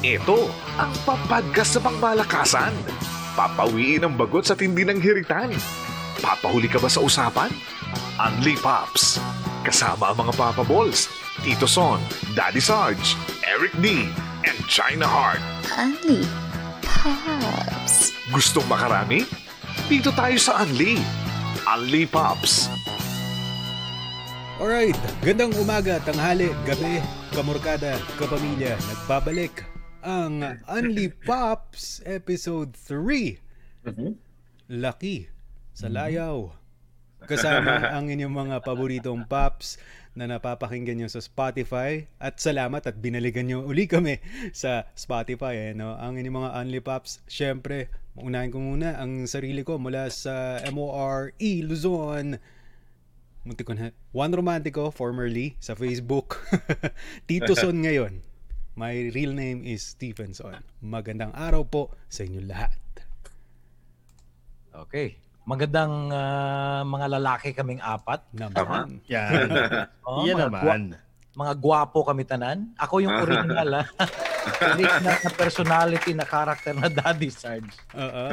Ito ang papadgas sa pangmalakasan. Papawiin ang bagot sa tindi ng hiritan. Papahuli ka ba sa usapan? Unli Pops. Kasama ang mga Papa Balls, Tito Son, Daddy Sarge, Eric D, and China Heart. Honey, Pops. Gustong makarami? Dito tayo sa Unli. Unli Pops. Alright, gandang umaga, tanghali, gabi, kamorkada, kapamilya. Nagbabalik ang Unli Pops Episode 3. Laki sa layaw. Kasama ang inyong mga paboritong Pops na napapakinggan nyo sa Spotify. At salamat at binaligan nyo uli kami sa Spotify. Eh, no? Ang inyong mga Unli Pops, syempre, unahin ko muna ang sarili ko mula sa MORE Luzon. Muntik ko na. Juan Romantico, formerly sa Facebook. Tito Son ngayon. My real name is Stephenson. Magandang araw po sa inyo lahat. Okay. Magandang ah, mga lalaki kaming apat. Naman. Yan. Oh, Yan mga naman. gwa- mga gwapo kami tanan. Ako yung original, ha? original na personality na character na Daddy Sarge. Oo.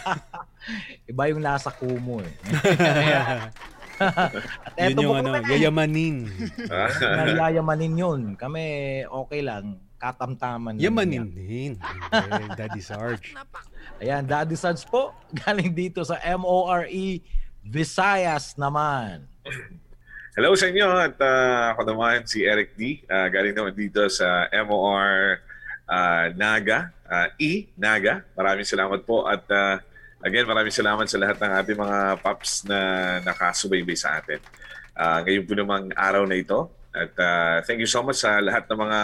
Iba yung nasa kumo, eh. Yun yung ano, kami, yayamanin. nayayamanin yun. Kami, okay lang. Katamtaman. Yamanin yan. din. Okay, Daddy Sarge. Ayan, Daddy Sarge po. Galing dito sa MORE Visayas naman. Hello sa inyo at ah, ako naman si Eric D. Ah, galing naman dito sa MOR ah, Naga, ah, E Naga. Maraming salamat po at ah, again maraming salamat sa lahat ng ating mga paps na nakasubaybay sa atin. Ah, ngayon po namang araw na ito at ah, thank you so much sa lahat ng mga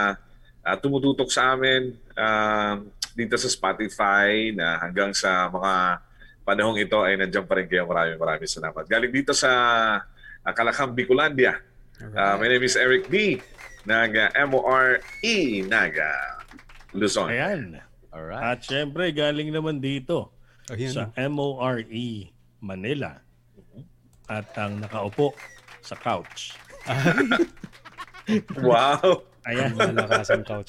ah, tumututok sa amin ah, dito sa Spotify na hanggang sa mga panahong ito ay nandiyan pa rin kayo. Maraming maraming salamat. Galing dito sa uh, Kalakang Bicolandia. Uh, my name is Eric D. uh, MORE Naga, Luzon. Ayan. Alright. At syempre, galing naman dito Ayan. sa MORE Manila. At ang nakaupo sa couch. Wow! Ayan. Malakas ang couch.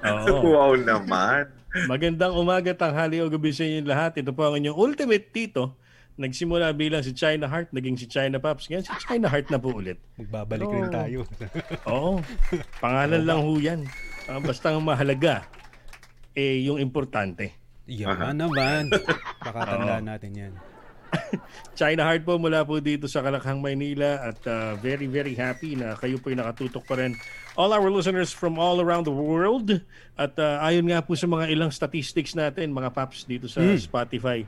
Oo. Wow naman! Magandang umaga, tanghali o gabi sa inyo lahat. Ito po ang inyong ultimate tito. Nagsimula bilang si China Heart, naging si China Pops. Ngayon si China Heart na po ulit. Magbabalik Pero- rin tayo. Oo. Pangalan lang ho yan. Ah, basta ang mahalaga, eh, yung importante. Yan naman. Pakatandaan natin yan. China Heart po mula po dito sa Kalakhang, Maynila at uh, very very happy na kayo po ay nakatutok pa rin. All our listeners from all around the world at uh, ayon nga po sa mga ilang statistics natin mga paps dito sa Spotify.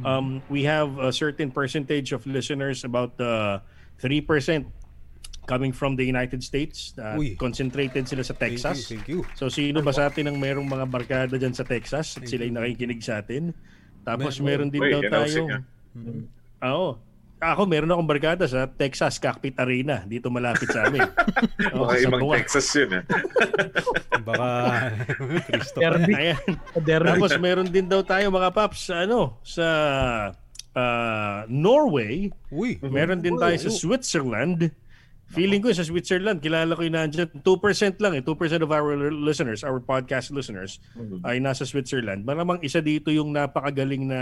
Um, we have a certain percentage of listeners about uh, 3% coming from the United States. Uh, Uy. concentrated sila sa Thank you, Texas. thank you. So sino ba sa atin ang merong mga barkada dyan sa Texas at sila yung nakikinig sa atin? Tapos Mer- meron din Uy, daw tayo. siga. Oo. Ako, meron akong barkada sa Texas Cockpit Arena. Dito malapit sa amin. Mga sa ibang. Texas yun. Eh. Baka. Derby. Ayan. Derby. Tapos meron din daw tayo mga paps sa ano, sa ah, Norway. Uy. Meron din tayo sa Switzerland. Feeling ko sa Switzerland, kilala ko yung nandyan. 2% lang eh. 2% of our listeners, our podcast listeners, ay nasa Switzerland. Malamang isa dito yung napakagaling na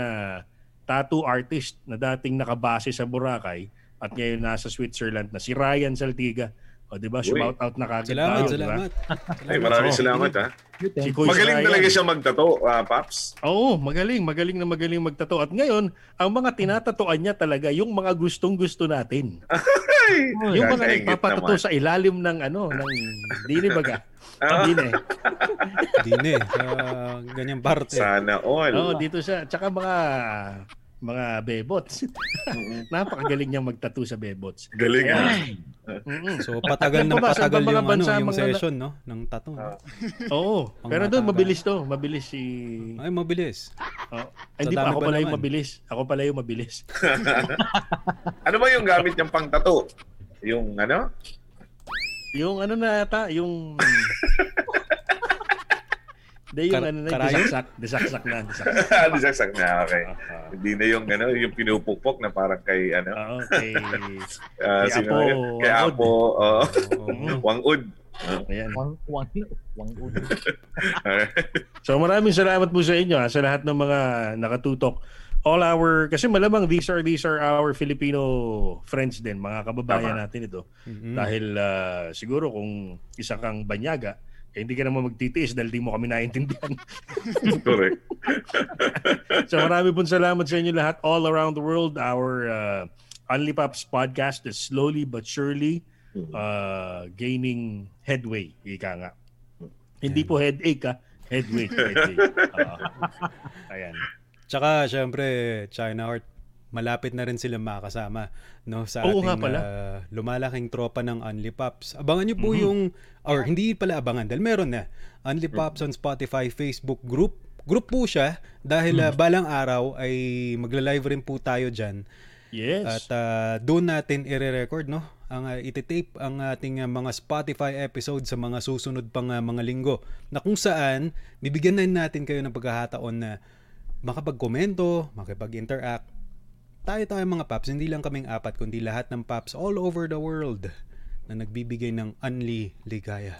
tattoo artist na dating nakabase sa Boracay at ngayon nasa Switzerland na si Ryan Saltiga. O di ba? Shout out na kagad Salamat, tayo, ba? salamat. Ay, maraming Oo. salamat ha. Si Magaling Ryan. talaga siya magtato, ah, Paps. Oo, magaling, magaling na magaling magtato. At ngayon, ang mga tinatatuan niya talaga yung mga gustong-gusto natin. Ay, yung mga nagpapatato sa ilalim ng ano, ng dini baga. Ah. Dini. Dine. Sa ganyang parte. Sana all. Oo, dito siya. Tsaka mga mga bebots. Napakagaling niyang magtato sa bebots. Galing. Mm-mm. So patagal ng Ano patagal mga yung, ano, yung mga- session no? ng tattoo. no? Oo. Pero doon mabilis to. Mabilis si Ay, mabilis. oh. Hindi pa ako pala yung naman? mabilis. Ako pala yung mabilis. Ano ba yung gamit niyang pang tato? Yung ano? Yung ano na ata, yung Hindi yung Kar- ano na, disaksak. Disaksak na. Disaksak. Disaksak na, okay. Ah, Hindi na yung ano, yung pinupukpok na parang kay ano, Oo, kay... ah, Kay sino Apo? Kay. Apo, oh, Oo. Wangud. Ayan. Wang, wang, wang. So maraming salamat po sa inyo ha, sa lahat ng mga nakatutok. All our, kasi malamang these are, these are our Filipino friends din, mga kababayan Tama. natin ito. Mm-mm. Dahil ah, siguro kung isa kang banyaga, eh, hindi ka naman magtitiis dahil di mo kami naintindihan. Correct. so marami pong salamat sa inyo lahat all around the world. Our uh, Only Pops podcast is slowly but surely uh, gaining headway. Ika nga. Hindi po headache ha. Headway. headway. Ah. ayan. Tsaka, syempre, China Heart, malapit na rin sila makasama no sa Oo ating pala. ah, lumalaking tropa ng Only Pops. Abangan niyo po yung or hindi pala abangan dahil meron na Only Pops on Spotify Facebook group. Group po siya dahil ah, balang araw ay magla-live rin po tayo diyan. Yes. At ah, doon natin i-record no ang uh, ititape ang ating ah, mga Spotify episode sa mga susunod pang ah, mga linggo na kung saan bibigyan na natin kayo ng pagkakataon na makapag-komento, makipag-interact. Tayo tayo mga paps, hindi lang kaming apat kundi lahat ng paps all over the world na nagbibigay ng unli ligaya.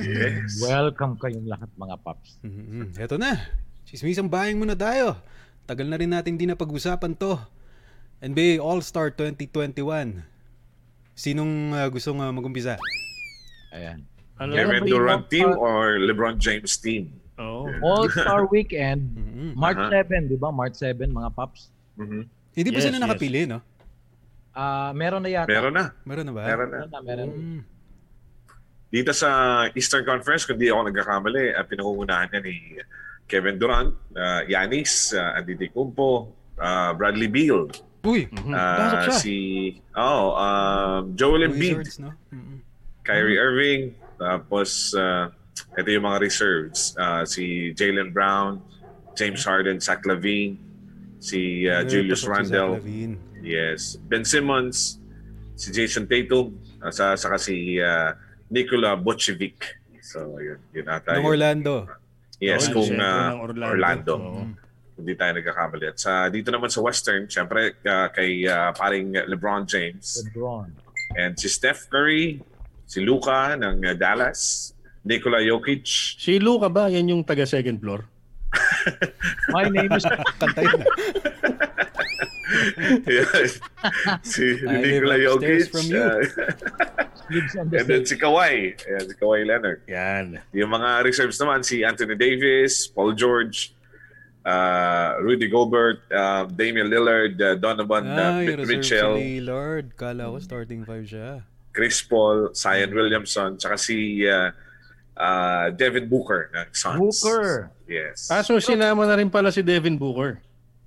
Yes. Welcome kayong lahat mga paps. Mhm. Eto na. Chismisang bayang muna tayo. Tagal na rin natin di na pag-usapan to. NBA All-Star 2021. Sinong uh, gustong uh, mag-umpisa? Ayan. Ano? Kevin Durant team or LeBron James team? Oo. All-Star Weekend, Mhm. March Aha. 7, di ba? March 7, mga paps. Mhm. Hindi pa Yes, sila yes. nakapili, no? Ah, meron na yata. Meron na. Meron na ba? Meron na. Meron na, meron. Mm. Dito sa Eastern Conference, kung di ako nagkakamali, uh, pinangungunahan niya ni Kevin Durant, uh, Yanis, uh, Antetokounmpo, uh, Bradley Beal, Uy, Mhm. uh, siya. si oh, um, Joel Embiid, no? Mhm. Kyrie Irving, tapos uh, ito yung mga reserves, uh, si Jalen Brown, James Harden, Zach Lavine, si uh, Julius Randle, yes, Ben Simmons, si Jason Tatum, uh, sa saka si uh, Nikola Vucevic. So, yun, yun ata. Ng. Orlando. Yes, Oo, kung uh, ng Orlando. Oo. Hindi tayo nagkakamali. At sa, dito naman sa Western, syempre uh, kay uh, paring LeBron James LeBron. and si Steph Curry, si Luka ng uh, Dallas, Nikola Jokic, Si Luca ba? Yan yung taga second floor? My name is Kantay na. Yes. si Nikola Jokic, from you. uh, and then si Kawhi, Ayan, si Kawhi Leonard. Yan. Yung mga reserves naman, si Anthony Davis, Paul George, uh, Rudy Gobert, uh, Damian Lillard, uh, Donovan uh, Ay, reserve si Mitchell, Lillard. Kala ko starting five siya. Chris Paul, Zion Williamson, tsaka si uh, uh, Devin Booker ng Suns. Booker. Yes. Ah, so sinama na rin pala si Devin Booker.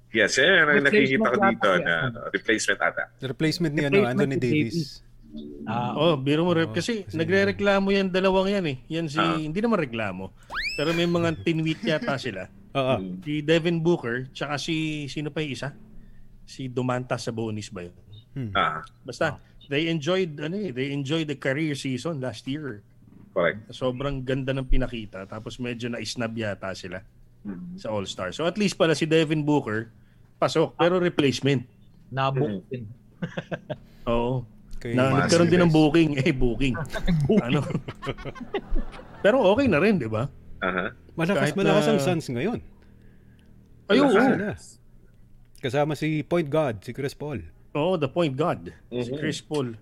Yes, yan ang nakikita ko dito yata na ano, replacement ata. The replacement ni ano, Anthony ni Davis. Ah, Oh, biro mo rep. Oo, Kasi kasi- nagre-reklamo yan, dalawang yan eh. Yan si, Ah. hindi naman reklamo. Pero may mga tinweet yata sila. Oo. Mm. Si Devin Booker, tsaka si, sino pa yung isa? Si Domantas Sabonis ba yun? Ah, Basta, they enjoyed, ano eh, they enjoyed the career season last year. Correct. Sobrang ganda ng pinakita. Tapos medyo na-snub yata sila Mm. sa All-Star. So at least pala si Devin Booker, pasok. Pero replacement. nabook din. Oo. Kay Na, nagkaroon din ng booking. Eh, booking. ano? Pero okay na rin, di ba? Aha. Malakas kahit malakas na- ang Suns ngayon. Ayun. Sila. Kasama si Point Guard, si Chris Paul. Oo, the point guard. Si Mhm. Chris Paul.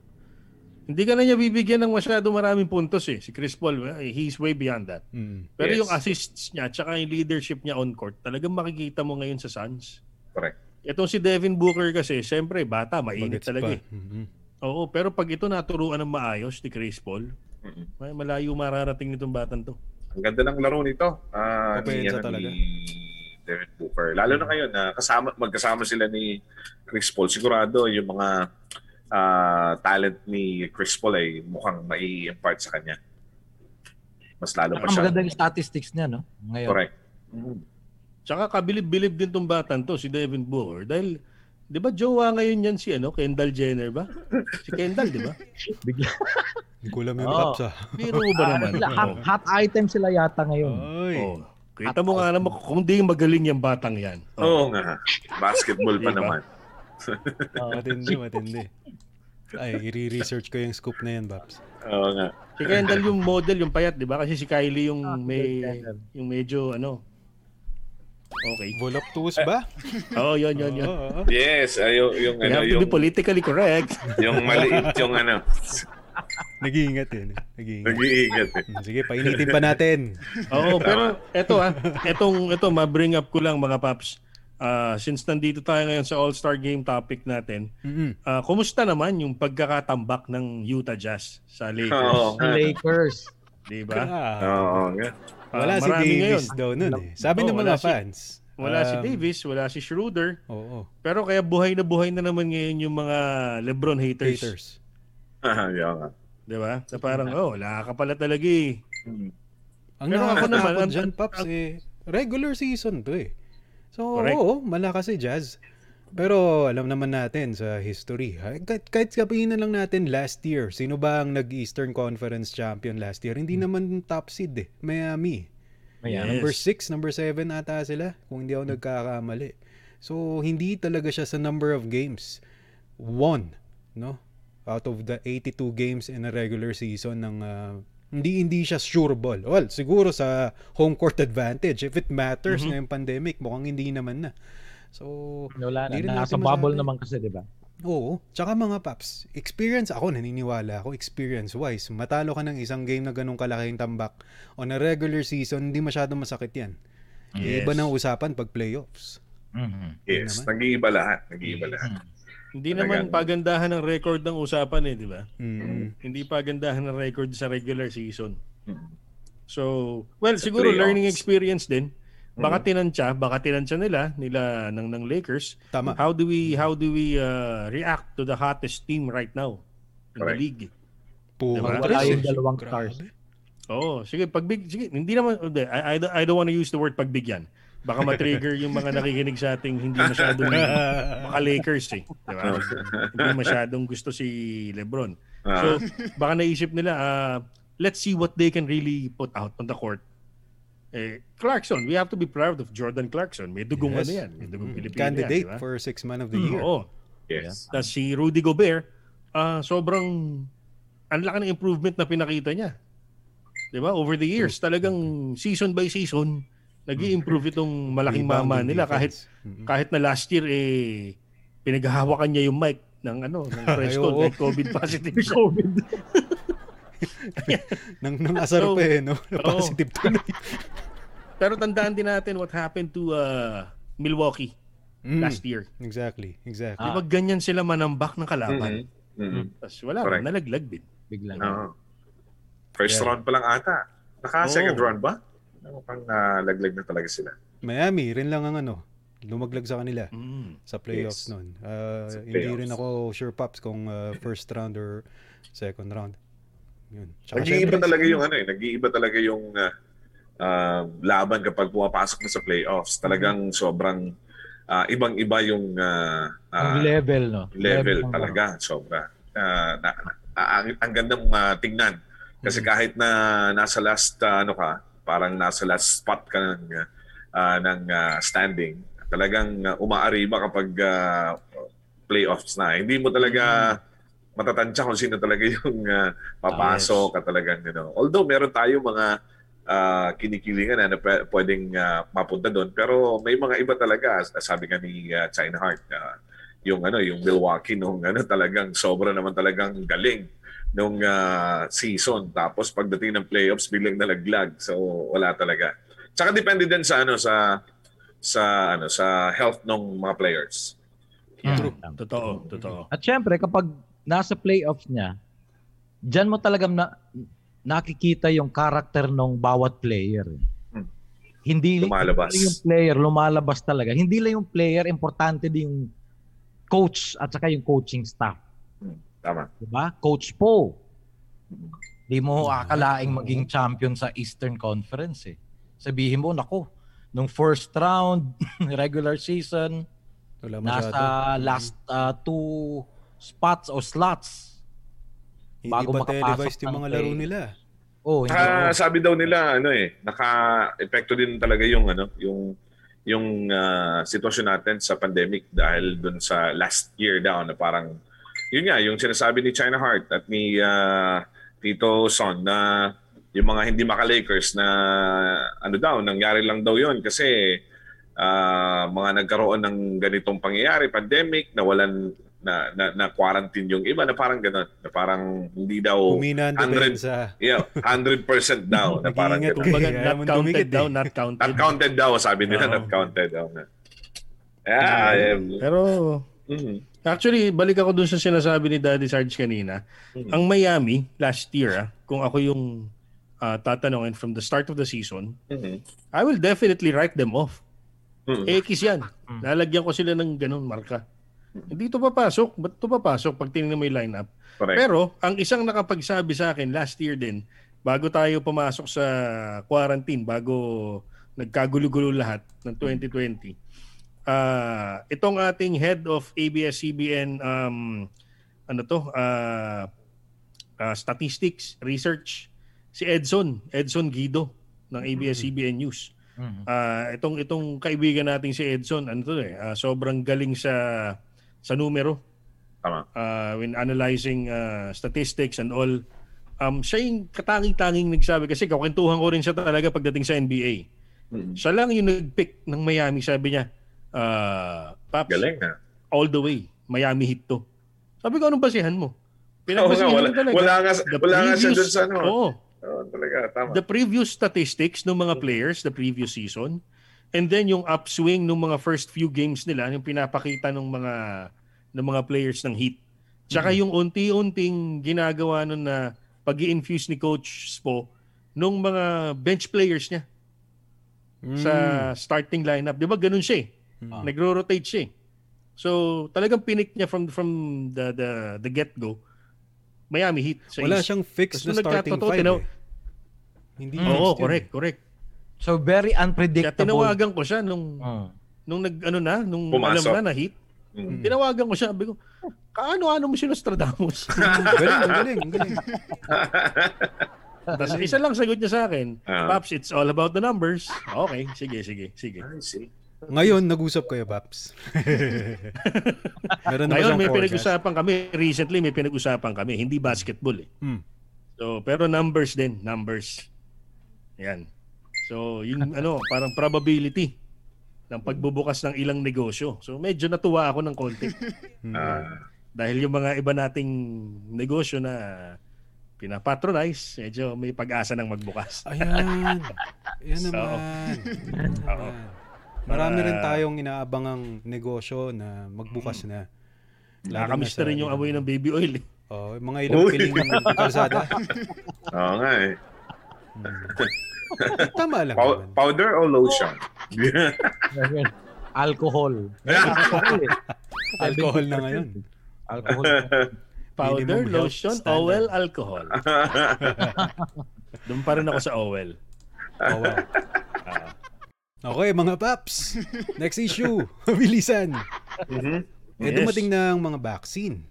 Hindi ka na niya bibigyan ng masyado maraming puntos eh. Si Chris Paul, eh, he's way beyond that. Mm. Pero Yes. yung assists niya, tsaka yung leadership niya on court, talagang makikita mo ngayon sa Suns. Correct. Itong si Devin Booker kasi, siyempre, bata, mainit Bagets talaga pa. eh. Mhm. Oo, pero pag ito naturuan ng maayos ni Chris Paul, Mhm. may malayo mararating nitong batang to. Ang ganda ng laro nito. Ah, ni, ano, talaga. ni Devin Booker. Lalo na ngayon na kasama magkasama sila ni Chris Paul. Sigurado yung mga ah, talent ni Chris Paul ay mukhang mai-impart sa kanya. Mas lalo pa Ang siya. maganda yung statistics niya, no? Ngayon. Correct. Tsaka kabilib-bilib din tong batang to, si Devin Booker. Dahil, di ba jowa ngayon yan si ano, Kendall Jenner ba? Si Kendall, di ba? Bigla. Hindi ko alam yung Oo. Paps ah. Biro ba Ah, naman? hot, hot item sila yata ngayon. Ay. Oo. Kita mo nga naman kung di magaling yung batang yan. Oo. Oo nga. Basketball pa Diba? naman. Oh, Matindi, matindi. Ay, i-research ko yung scoop na yan, Babs. Oo nga. Si Kendall yung model, yung payat, di ba? Kasi si Kylie yung Ah, may, yung medyo, ano, okay. Voluptuous ba? Oo, oh, yun, yun, yun. Yes, ay, yung, yung We ano, have to yung, be politically correct. yung maliit, yung ano, Nag-iingat yun. Nag-iingat. nag-iingat eh. Sige, painitin pa natin. Oo, pero eto ah, etong ito ma-bring up ko lang mga paps. Ah, since nandito tayo ngayon sa All-Star Game topic natin, Mm-mm. ah, kumusta naman yung pagkakatambak ng Utah Jazz sa Lakers, Oo nga. Lakers. 'di ba? Oo nga. wala Ah, si marami Davis ngayon. daw nun eh. Sabi Oo, ng wala mga si- fans. Wala si um, Davis, wala si Schroeder, Oo. pero kaya buhay na buhay na naman ngayon yung mga LeBron haters, Haters. Ah, yun nga. 'di ba? Na parang oh, wala ka pala talaga eh. Hmm. Ang Pero ako naman, dyan, Paps, eh, regular season to eh. So, Correct. oo, malakas si Jazz. Pero alam naman natin sa history, ha? kahit, kahit sabihin na lang natin last year, sino ba ang nag-Eastern Conference champion last year? Hindi naman top seed eh, Miami. Yes. Number 6, number 7 ata sila, kung hindi ako nagkakamali. So, hindi talaga siya sa number of games. One, no? Out of the 82 games in a regular season ng ah, hindi hindi siya sure ball. Well, siguro sa home court advantage. If it matters ngayong pandemic, mukhang hindi naman na. So, Wala na. Nasa bubble naman kasi, di ba? Oo. Tsaka mga paps, experience ako, naniniwala ako, experience-wise. Matalo ka ng isang game na ganun kalaking tambak on a regular season, hindi masyadong masakit yan. Yes. Iba na usapan pag playoffs. Mhm. Yes, nag-iiba lahat. Nag-iiba lahat. Hindi naman pagandahan ng record ng usapan eh, 'di ba? Mm. Hindi pagandahan ng record sa regular season. Hmm. So, well, Sa siguro playoffs. learning experience din. Baka Mm. tinansya, baka tinansya nila nila ng ng Lakers. Tama. How do we how do we uh, react to the hottest team right now in Correct. the league? Puma Diba? Wala yung dalawang stars. Oo, sige, pagbig sige, hindi naman I, I don't want to use the word pagbigyan. Baka ma-trigger yung mga nakikinig sa ating hindi masyadong maka Lakers eh, di ba? hindi masyadong gusto si LeBron. Ah, So, baka naisip nila, ah, let's see what they can really put out on the court. Eh, Clarkson, we have to be proud of Jordan Clarkson. May dugong Yes. ano yan. May dugong Mm. Pilipino Candidate yan, di ba? for six man of the Mm, year. Oo. yes. Tapos si Rudy Gobert, ah sobrang ang laki ng improvement na pinakita niya. 'Di ba? Over the years, talagang season by season, nag improve itong malaking mama nila kahit kahit na last year eh pinaghahawakan niya yung mic ng ano, ng Fresco oo. dahil COVID positive siya. COVID. Nang, nang asar So, pa eh, no? Na positive tuloy. Pero tandaan din natin what happened to uh, Milwaukee Mm, last year. Exactly, exactly. Ba ganyan sila manambak ng kalaban? Mhm. Mhm. Tapos wala, Correct. nalaglag din. Biglang. Oo. First Yeah. round pa lang ata. Naka-second Oo. round ba? Mukhang uh, laglag na talaga sila. Miami, rin lang ang ano, lumaglag sa kanila Mm. sa playoffs Yes. noon. Uh, Hindi playoffs. rin ako sure, Pops, kung uh, first round or second round. Yun. Tsaka Nag-iiba syempre, talaga yung ano eh. Nag-iiba talaga yung uh, uh, laban kapag pumapasok na sa playoffs. Talagang sobrang uh, ibang-iba yung uh, uh, level, no? level ng- talaga. Sobra. Uh, na, na- ang, ang gandang uh, tingnan. Kasi kahit na nasa last uh, ano ka, parang nasa last spot ka ng uh, ng uh, standing, talagang uh, umaariba kapag uh, playoffs na. Hindi mo talaga matatansya kung sino talaga yung uh, papasok at talagang ano. Although meron tayo mga uh, kinikilingan na, na pwe- pwedeng uh, mapunta doon, pero may mga iba talaga sabi nga ni uh, China Heart uh, yung ano yung Milwaukee nung ano talagang sobra naman talagang galing nung uh, season tapos pagdating ng playoffs biglang nalaglag so wala talaga tsaka depende din sa ano sa sa ano sa health ng mga players Yeah. True. Totoo, totoo. At syempre, kapag nasa playoffs niya, dyan mo talagang na, nakikita yung character ng bawat player. Hmm. Hindi Lumalabas. hindi lang yung player, lumalabas talaga. Hindi lang yung player, importante din yung coach at saka yung coaching staff. Tama Diba? Coach Po. Di mo akalaing maging champion sa Eastern Conference eh. Sabihin mo, nako, nung first round, regular season, wala masyado. nasa last uh, two spots o slots. Hindi bago ba makapasok televised yung ng mga laro play. nila? Oh, hindi. Saka sabi daw nila ano eh naka-epekto din talaga yung ano yung yung ah, sitwasyon natin sa pandemic dahil dun sa last year daw na parang yun nga, yung sinasabi ni China Heart at ni ah, Tito Son na yung mga hindi maka-Lakers na ano daw, nangyari lang daw yun kasi ah, mga nagkaroon ng ganitong pangyayari, pandemic, nawalan na, na, na quarantine yung iba na parang gano'n, na parang hindi daw Humina ang 100 depensa. yeah, 100% daw na parang gano'n. Kumbaga, Ayaw not counted eh. daw, not counted. Not counted daw, sabi nila, Oo. not counted daw. Yeah, yeah. Pero Mhm. Actually, balik ako dun sa sinasabi ni Daddy Sarge kanina. Mhm. Ang Miami, last year, ah, kung ako yung ah, tatanungin from the start of the season, Mhm. I will definitely write them off. Mhm. X yan. Lalagyan ko sila ng ganun marka. Hindi ito papasok. Ba't ito papasok pag tinignan mo yung lineup? Correct. Pero, ang isang nakapagsabi sa akin last year din, bago tayo pumasok sa quarantine, bago nagkagulo-gulo lahat ng 2020, ah itong ating head of ABS-CBN, um, ano to, ah ah, statistics, research, si Edson, Edson Guido ng ABS-CBN News. Mhm. Ah, itong itong kaibigan nating si Edson, ano to eh, ah, sobrang galing sa sa numero Tama. uh, when analyzing uh, statistics and all. Um, siya yung katanging-tanging nagsabi kasi kakwentuhan ko rin siya talaga pagdating sa NBA. Mhm. Siya lang yung nag-pick ng Miami, sabi niya, uh, Paps, Galing na. all the way, Miami hit to. Sabi ko, anong basihan mo? Pinagbasihan wala, ko talaga. wala nga, The wala nga siya previous- dun sa ano. Oo. Oo, talaga, tama. the previous statistics ng mga players the previous season and then yung upswing ng mga first few games nila yung pinapakita ng mga ng mga players ng Heat. Tsaka yung unti-unting ginagawa nun na pag infuse ni Coach Spo nung mga bench players niya sa starting lineup. 'Di ba ganun siya eh. Mm. Nagro-rotate siya eh. So, talagang pinik niya from from the the the get-go Miami Heat sa Wala East. siyang fixed na starting five. tinaw- eh. Hindi Mm. Oo, fixed yun. correct, correct. So very Kaya unpredictable. tinawagan ko siya nung Oh. nung nag ano na, nung Pumasok. alam na na hit. Mhm. Tinawagan ko siya, sabi ko, kaano-ano mo si Nostradamus? Mm, galing, galing, galing. Tapos isa lang sagot niya sa akin, Ah. Paps, it's all about the numbers. Okay, sige, sige, sige. I see. Ngayon, nag-usap kayo, Paps. Meron na Ngayon may pinag-usapan kami, recently may pinag-usapan kami, hindi basketball eh. Hmm. So, pero numbers din, numbers. Yan. So, yung ano, parang probability ng pagbubukas ng ilang negosyo. So, medyo natuwa ako ng konti. Ah, Dahil yung mga iba nating negosyo na pinapatronize, medyo may pag-asa ng magbukas. Ayan. Yan So, naman. Oo. Marami rin tayong inaabangang negosyo na magbukas na. Lalo na Nakakamiss na rin yung amoy ng baby oil. Eh. Oh, mga ilang piling ng kalsada. Oo nga eh. Hmm. Tama lang Pow- powder o lotion? Alcohol. Alcohol. Alcohol na ngayon. Alcohol. Powder, lotion. Owel, alcohol. Doon pa rin ako sa Owel. Oh, wow. Okay, mga paps. Next issue. Bilisan. Mhm. Eh, dumating na ang mga vaccine.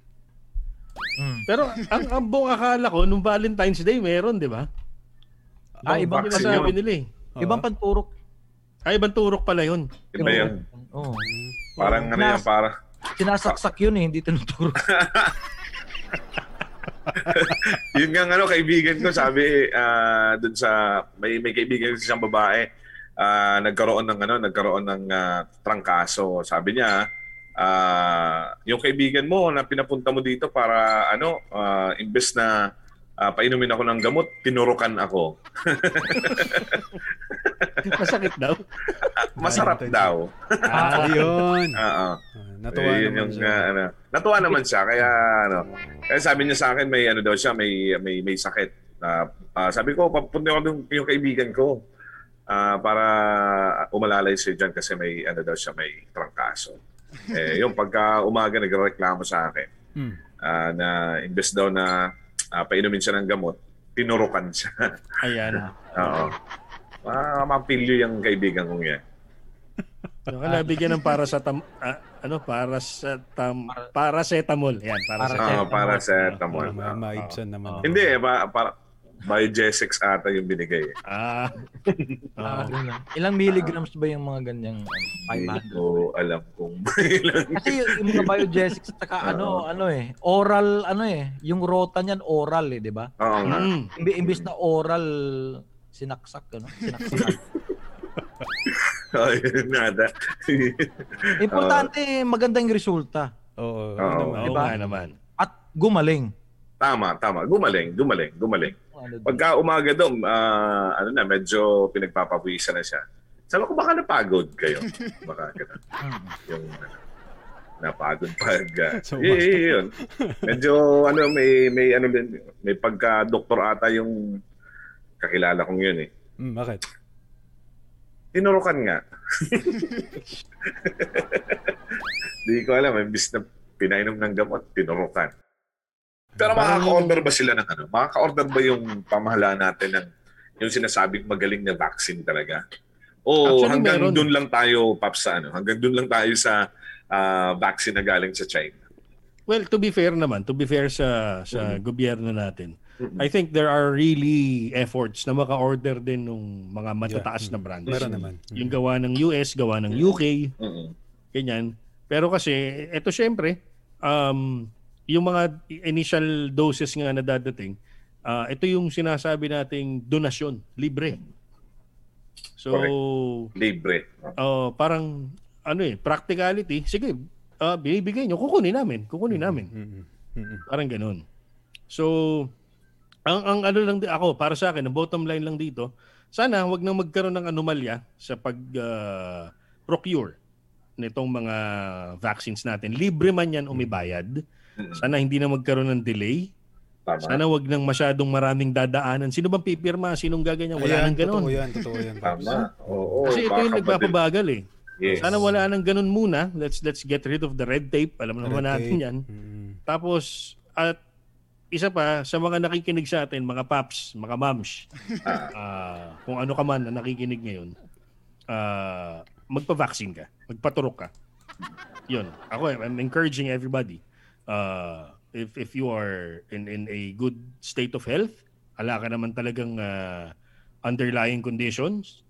Pero ang, ang buong akala ko, nung Valentine's Day, meron, di ba? Ah, Ang ibang yun. nila eh. Ibang panturok. Ay, ibang turok pala yun. Iba yun. Oh. Parang ano yan, para Sinasaksak yun eh, hindi tinuturo. yun nga ano kaibigan ko sabi ah dun sa may may kaibigan ko siyang babae ah nagkaroon ng ano nagkaroon ng ah, trangkaso sabi niya ah yung kaibigan mo na pinapunta mo dito para ano ah, imbes na ah, painumin ako ng gamot tinurukan ako Masakit daw. masarap daw Ah, yun. Oo. Natuwa Eh, yun naman yung, siya. ah, ano, natuwa naman siya kaya ano kaya sabi niya sa akin may ano daw siya may may may sakit Ah, ah, sabi ko papunta ko yung, yung kaibigan ko ah, para umalalay siya dyan kasi may ano daw siya may trangkaso eh yung pagka umaga nagreklamo sa akin Hmm. ah, na imbes daw na ah, painumin siya ng gamot tinurukan siya Ayan. oo Ah, mapilyo yung kaibigan kong yan. Yung ka nabigyan ng para sa tam, ah, ano, para sa tam, paracetamol. Yan, para sa Ah, para sa tamol. Para ma- maibsan naman. Hindi, eh, pa, para, Biogesex ata yung binigay. eh. Ah. Ah, ganun. Ilang milligrams ba yung mga ganyang ano, Hindi 500? ko alam kung ilan. Kasi yung, yung mga biogesics at saka ano, ano eh, oral ano eh, yung rota niyan oral eh, di ba? Oo nga. Mm. Imbi, imbis na oral sinaksak ano, sinaksak. Ayun, nada. Importante magandang resulta Oo. Ano naman. Oo Diba? nga naman. at gumaling. tama, tama. Gumaling, gumaling, gumaling. Ano. Pagka umaga daw, ah, ano na, medyo pinagpapawisan na siya. Sabi ko, baka napagod kayo. Baka ganun. Mm. Yung napagod pag... Uh, So, eh, yun. Medyo, ano, may, may, ano, din, may pagka-doktor ata yung kakilala kong yun eh. Mm, bakit? Tinurukan nga. Di ko alam, imbis na pinainom ng gamot, tinurukan. Pero makaka-order ba sila ng ano? Makaka-order ba yung pamahalaan natin ng yung sinasabing magaling na vaccine talaga? O Actually, hanggang meron. doon lang tayo, Paps, sa ano? Hanggang doon lang tayo sa ah, vaccine na galing sa China? Well, to be fair naman, to be fair sa sa Mm. gobyerno natin, Mm-mm. I think there are really efforts na maka-order din ng mga matataas Yeah. na brands. Meron naman. Yung gawa ng US, gawa ng UK, Mm-mm. ganyan. Pero kasi, eto syempre, um, yung mga initial doses nga na dadating, ah, ito yung sinasabi nating donasyon, libre. So, Libre. oh, parang, ano eh, practicality, sige, ah, binibigay nyo, kukunin namin, kukunin namin. Mm-mm. Mm-mm. Parang ganun. So, ang, ang ano lang di- ako, para sa akin, ang bottom line lang dito, sana wag nang magkaroon ng anomalya sa pag-procure nitong mga vaccines natin. Libre man yan o may bayad. Mm-mm. Sana hindi na magkaroon ng delay. Tama. Sana wag nang masyadong maraming dadaanan. Sino bang pipirma? Sinong gaganyan? Wala Ayan, nang ganun. totoo yan, totoo yan. Tama. Oo. Kasi ito yung nagpapabagal eh. Yes. Sana wala nang ganun muna. Let's let's get rid of the red tape. Alam naman Red natin tape. yan. Mm-mm. Tapos, at isa pa, sa mga nakikinig sa atin, mga paps, mga moms, ah, kung ano ka man na nakikinig ngayon, ah, magpa-vaccine ka, magpaturok ka. Yun. Ako, I'm encouraging everybody. Uh, if if you are in in a good state of health, ala ka naman talagang ah, underlying conditions,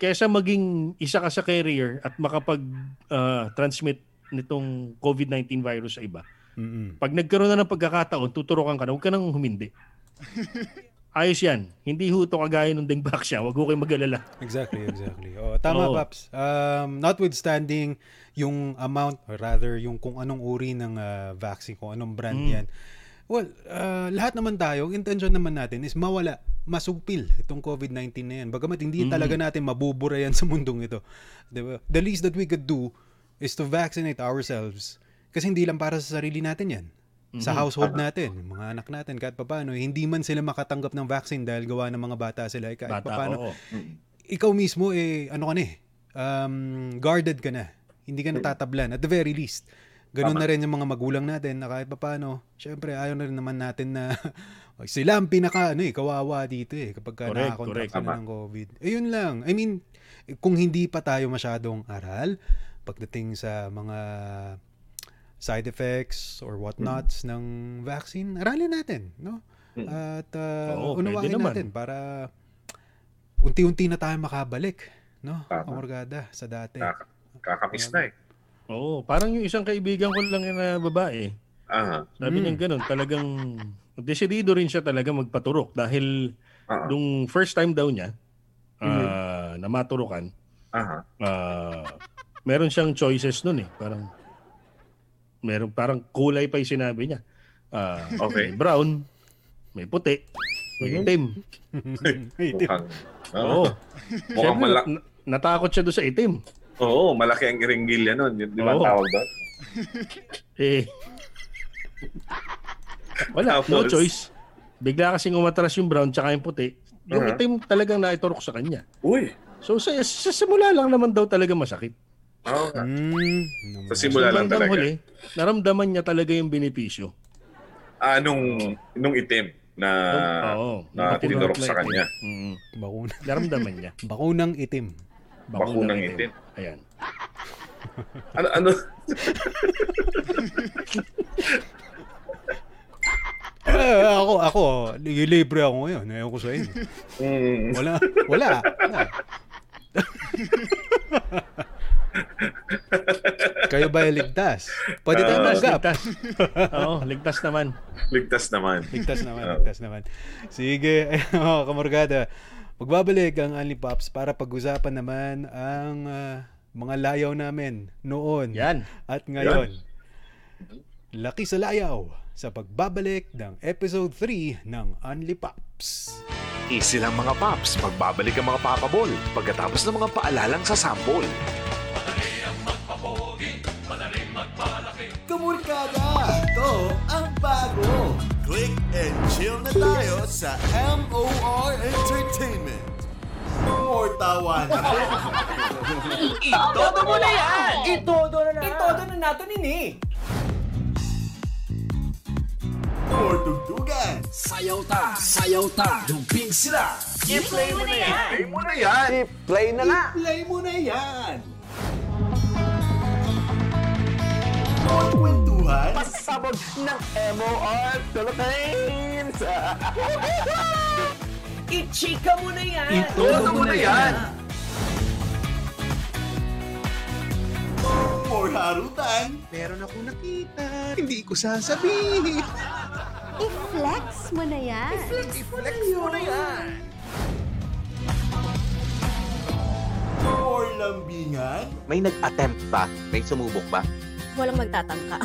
kesa maging isa ka sa carrier at makapag-transmit nitong COVID-19 virus sa iba, Mm-mm. pag nagkaroon na ng pagkakataon, tuturokan ka na, huwag ka nang humindi. Ayos yan. Hindi ho ito kagaya ng dengbak siya. Huwag ho kayong mag-alala. Exactly, exactly. Oh, tama, Oo. Paps. Um, notwithstanding yung amount, or rather, yung kung anong uri ng ah, vaccine, kung anong brand Mm. yan. Well, ah, lahat naman tayo, intention naman natin is mawala, masupil itong COVID-19 na yan. Bagamat hindi Mm. talaga natin mabubura yan sa mundong ito. Diba? The least that we could do is to vaccinate ourselves. Kasi hindi lang para sa sarili natin yan. Sa household natin, yung mga anak natin, kahit papaano, hindi man sila makatanggap ng vaccine dahil gawa ng mga bata sila, eh, kahit Bata, papaano, oo. ikaw mismo eh ano ka na eh um, guarded ka na hindi ka natatablan at the very least ganun Tama. na rin yung mga magulang natin na kahit papaano syempre ayaw na rin naman natin na sila ang pinaka ano eh kawawa dito eh kapag ka Correct, nakakontract correct. Tama. ng COVID ayun lang I mean kung hindi pa tayo masyadong aral pagdating sa mga side effects or whatnots ng vaccine aralin natin no Mm. at uh, Oo, unawain naman. natin para unti-unti na tayo makabalik, no? Tama. Kamorgada sa dati. Kaka- kakamiss na eh. Oo. Parang yung isang kaibigan ko lang na babae, Aha. sabi Mm. niya ganun, talagang desidido rin siya talaga magpaturok dahil Aha. nung first time daw niya ah, na maturukan, Aha. ah, meron siyang choices nun eh. Parang meron parang kulay pa yung sinabi niya. Ah, Okay. May brown, may puti, may Mhm. itim. Mukhang, Oo. Oo. Mukhang Siyempre, malak na- natakot siya doon sa itim. Oo, malaki ang iringgilya nun. Di ba Oo. tawag doon? Eh, wala, no choice. Bigla kasing umatras yung brown tsaka yung puti. Yung Uh-huh. itim talagang naiturok sa kanya. Uy! So sa, sa simula lang naman daw talaga masakit. Oo nga. Mm, Sa simula lang talaga. huli, naramdaman niya talaga yung benepisyo. Ah, nung, nung itim na, Oo. na Nung tinurok sa na kanya. itim. Mm, bakuna. naramdaman niya. Bakunang itim. Bakunang itim. Ayan. Ano, ano? Ako ako, ako, libre ako ngayon. Ayaw ko sa inyo. Mm. Wala, wala. wala. Kayo ba ay ligtas? Pwede tayo Ah, manggap. Ligtas. Oo, ligtas naman. Ligtas naman. Ligtas naman, Oo. ligtas naman. Sige, mga kamorgada. Magbabalik ang Only Pops para pag-usapan naman ang ah, mga layaw namin noon Yan. at ngayon. Laki sa layaw sa pagbabalik ng episode 3 ng Only Pops. Easy lang mga paps, magbabalik ang mga papabol pagkatapos ng mga paalalang sa sample. Kumurkada! Ito ang bago! Click and chill na tayo sa MOR Entertainment. More tawanan. Itodo mo na yan! Itodo na na! Itodo na nato nini. More tugtugan. Sayaw ta! Sayaw ta! Dumping sila! I-play mo na yan! mo na yan! Play na na. Play mo na yan! More kwentuhan. Pasabog ng MOR Philippines! I-chika mo na yan! Itodo mo na yan! More harutan. Meron ako nakita. Hindi ko sasabihin. I-flex mo na yan. I-flex mo na yan. More lambingan. May nag-attempt ba? May sumubok ba? Walang magtatangka.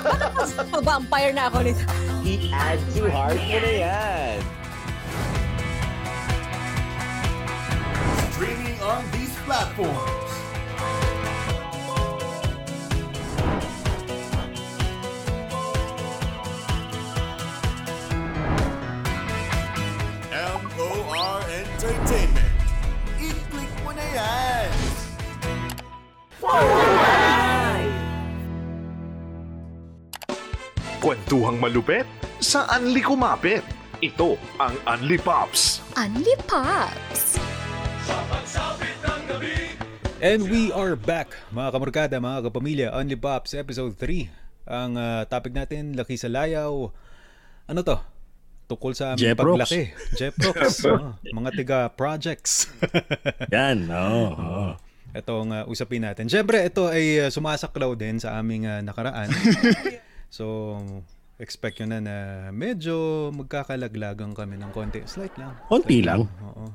Mag-vampire na ako nito. I-add to heart mo na yan! Streaming on these platforms. MOR Entertainment. I-click mo na yan! Kwentuhang malupet sa Anli Kumapit. Ito ang Anli Pops. Only Pops. And we are back, mga kamorkada, mga kapamilya, Only Pops, episode 3. Ang ah, topic natin, laki sa layaw. Ano to? Tukol sa aming Jeprox. paglaki. Jeprox. Oo, mga tiga projects. Yan. Oo. oo. ito ang ah, usapin natin. Siyempre, ito ay ah, sumasaklaw din sa aming ah, nakaraan. so, expect nyo na na medyo magkakalaglagan kami ng konti. Slight lang. Konti lang. Oo.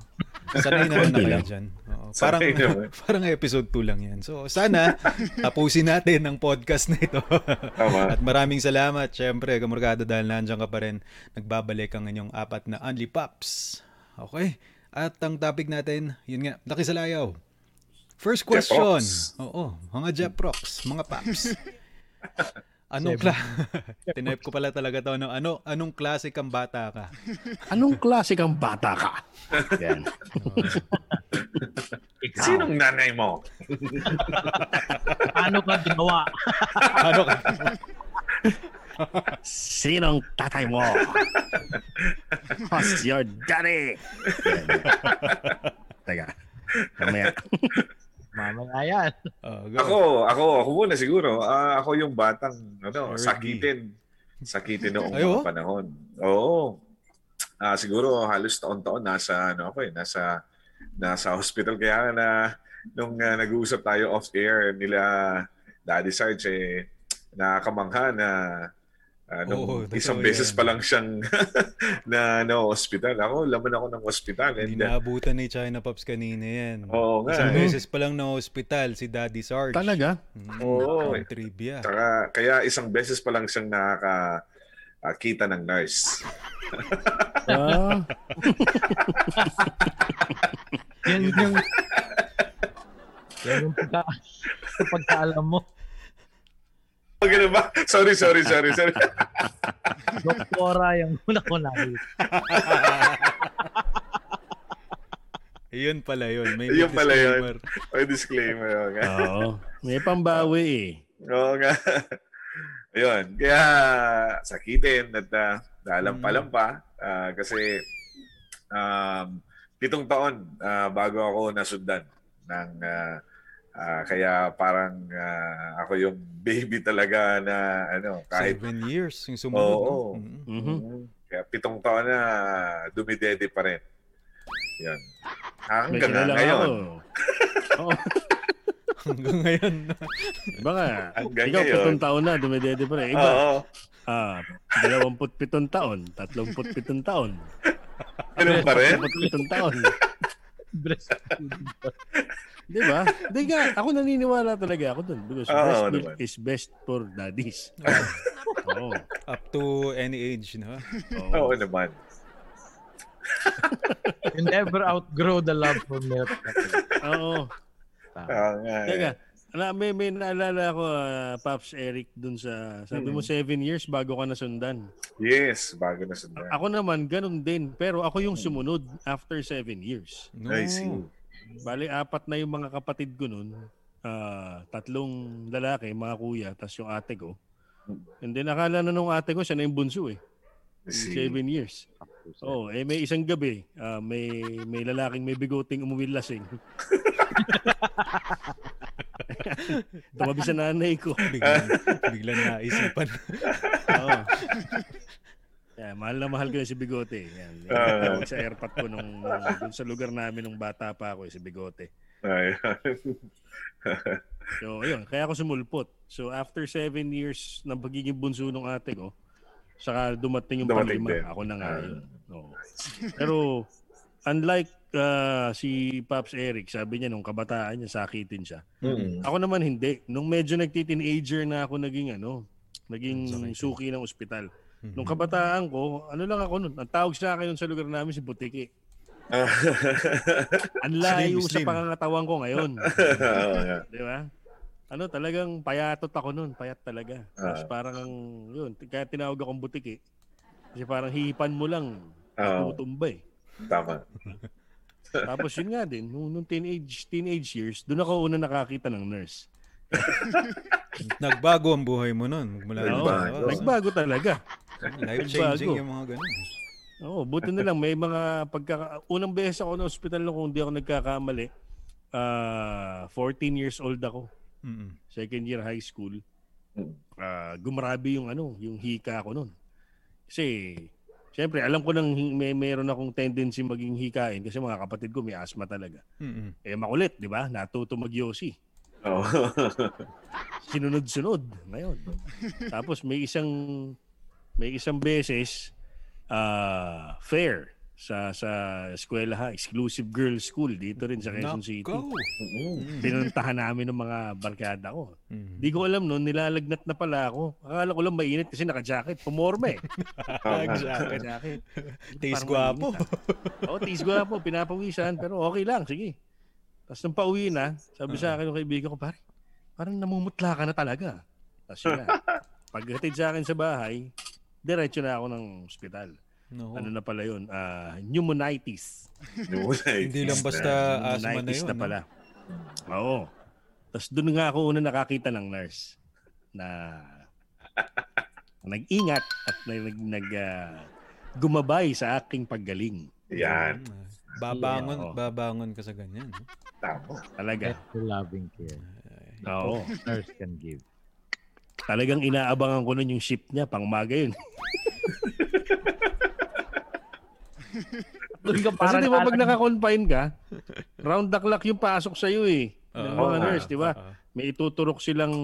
Sanay naman na kayo lang. dyan. Oo. Parang, parang episode 2 lang yan. So, sana tapusin natin ang podcast na ito. At maraming salamat, syempre, kamurkada, dahil nandiyan ka pa rin. Nagbabalik ang inyong apat na Only Pops. Okay? At ang topic natin, yun nga, laki sa layaw. First question. Oo, mga Jeprox, mga Pops. Anong kla... Tinype ko pala talaga to. Ano, ano, anong klase kang bata ka? Anong klase kang bata ka? Yan. Sinong nanay mo? Paano ka ginawa? ano ka? Sinong tatay mo? Who's your daddy? Yan. Teka. Mamaya. Mamaya yan. Oh, go. Ako, ako, ako muna siguro. Ah, ako yung batang, ano, Eric sakitin. Sakitin noong Ay, oh? mga panahon. Oo. Ah, siguro halos taon-taon nasa, ano ako eh, nasa, nasa hospital. Kaya na, nung ah, nag-uusap tayo off-air nila, Daddy Sarge, eh, nakakamangha na ah, nung Oo, isang beses yan. pa lang siyang na no hospital. Ako, laman ako ng hospital. And, Hindi uh, naabutan ni China Pops kanina yan. Oo nga. Isang eh. beses pa lang na hospital si Daddy Sarge. Talaga? Mm, Oo. ang trivia. Saka, kaya isang beses pa lang siyang nakaka ah, kita ng nurse. Ah, Yan yung... Yan yung pagka, pagkaalam mo. Ganun ba? Sorry, sorry, sorry, sorry. Doktora yung una ko nakita. Yun pala yun. May Yun pala yun. disclaimer. May disclaimer. Oo nga. Oo. May pambawi eh. Oo nga. Ayun. Kaya sakitin at uh, dalampalampa ah, kasi um, pitong taon ah, bago ako nasundan ng ah, ah, kaya parang ah, ako yung baby talaga na ano kahit Seven years yung sumunod. Oo. no? Mm. Mhm. Mm. Kaya Kaya pitong taon na dumidede pa rin. Yan. May Hanggang kilala ngayon. Oo. Hanggang ngayon. Iba nga. Hanggang Ikaw, ngayon. pitong taon na, dumidede pa rin. Iba, Oo. ah, dalawamput pitong taon, tatlumput pitong taon. Ganun pa rin? pitong taon. Di ba? Di nga, ako naniniwala talaga ako dun. Because Oo, breast milk naman. is best for daddies. Oo. Up to any age, no? Oo naman. You never outgrow the love for milk. Oo. Oo nga. eh. Teka, na, may, may naalala ko, ah, Pops Eric, dun sa, sabi mo, Mm. seven years bago ka nasundan. Yes, bago na sundan. Ako naman, ganun din. Pero ako yung sumunod after seven years. No. I see. Bali, apat na yung mga kapatid ko nun. Ah, tatlong lalaki, mga kuya, tas yung ate ko. And then, akala na nung ate ko, siya na yung bunso eh. Seven years. Oh, eh may isang gabi, ah, may may lalaking may bigoting umuwi lasing. Tumabi sa nanay ko. Biglang, biglang naisipan. Oo. Yeah, mahal na mahal ko yung si Bigote. Yan. Ah. Tawag sa airpot ko nung, nung dun sa lugar namin nung bata pa ako, eh, si Bigote. Ayan. So, ayun. Kaya ako sumulpot. So, after seven years ng pagiging bunso ng ate ko, saka dumating yung Dumating panglima. din. Ako na nga Ah. yun. Oo. Pero, unlike ah, si Pops Eric, sabi niya nung kabataan niya, sakitin siya. Mm. Ako naman hindi. Nung medyo nagti-teenager na ako naging ano, naging suki ng ospital. Nung kabataan ko, ano lang ako nun, ang tawag sa akin nun sa lugar namin si Butiki. Ang layo Slim, sa pangangatawan ko ngayon. Oo nga. Di ba? Ano, talagang payatot ako nun. Payat talaga. Tapos Ah. parang, yun, kaya tinawag akong butiki. Kasi parang hihipan mo lang, Oo. tutumba eh. Tama. Tapos yun nga din, nung, nung teenage, teenage years, doon ako una nakakita ng nurse. Nagbago ang buhay mo nun. Mula Oo, Nagbago. nagbago talaga. Life-changing yung mga ganun. Oo, buti na lang may mga pagka unang beses ako na ospital nung kung hindi ako nagkakamali. ah 14 years old ako. Mm-mm. Second year high school. Ah, gumrabe yung ano, yung hika ko noon. Kasi Siyempre, alam ko nang may meron akong tendency maging hikain kasi mga kapatid ko may asthma talaga. Mm-mm. Eh makulit, 'di ba? Natuto magyosi. Oo. Sinunod-sunod ngayon. Tapos may isang may isang beses ah fair sa sa eskwela ha, exclusive girls school dito rin sa Quezon City. Nako. Pinuntahan namin ng mga barkada ko. Mm. Di ko alam noon, nilalagnat na pala ako. Akala ko lang mainit kasi naka-jacket. Pumorme. Jacket. Jacket. Tis mainit, ah. Oo, tis gwapo. Pinapawisan. Pero okay lang. Sige. Tapos nung pauwi na, sabi sa akin ng kaibigan ko, pare, parang namumutla ka na talaga. Tapos yun na. Paghatid sa akin sa bahay, diretso na ako ng ospital. No. Ano na pala yun? Ah, pneumonitis. Hindi lang basta asthma na Pneumonitis yun. na no? pala. Oo. Tapos doon nga ako una nakakita ng nurse na nag-ingat at nag, nag ah, gumabay sa aking paggaling. Yan. Babangon, Oo. babangon ka sa ganyan. no? Tama. Talaga. That's the loving care. Oo. Nurse can give. Talagang inaabangan ko nun yung shift niya, pang maga yun. Doon ka Kasi parang di ba pag alam- naka-confine ka, round the clock yung pasok sa'yo eh. Ng Oo. mga nurse, di ba? Oo. May ituturok silang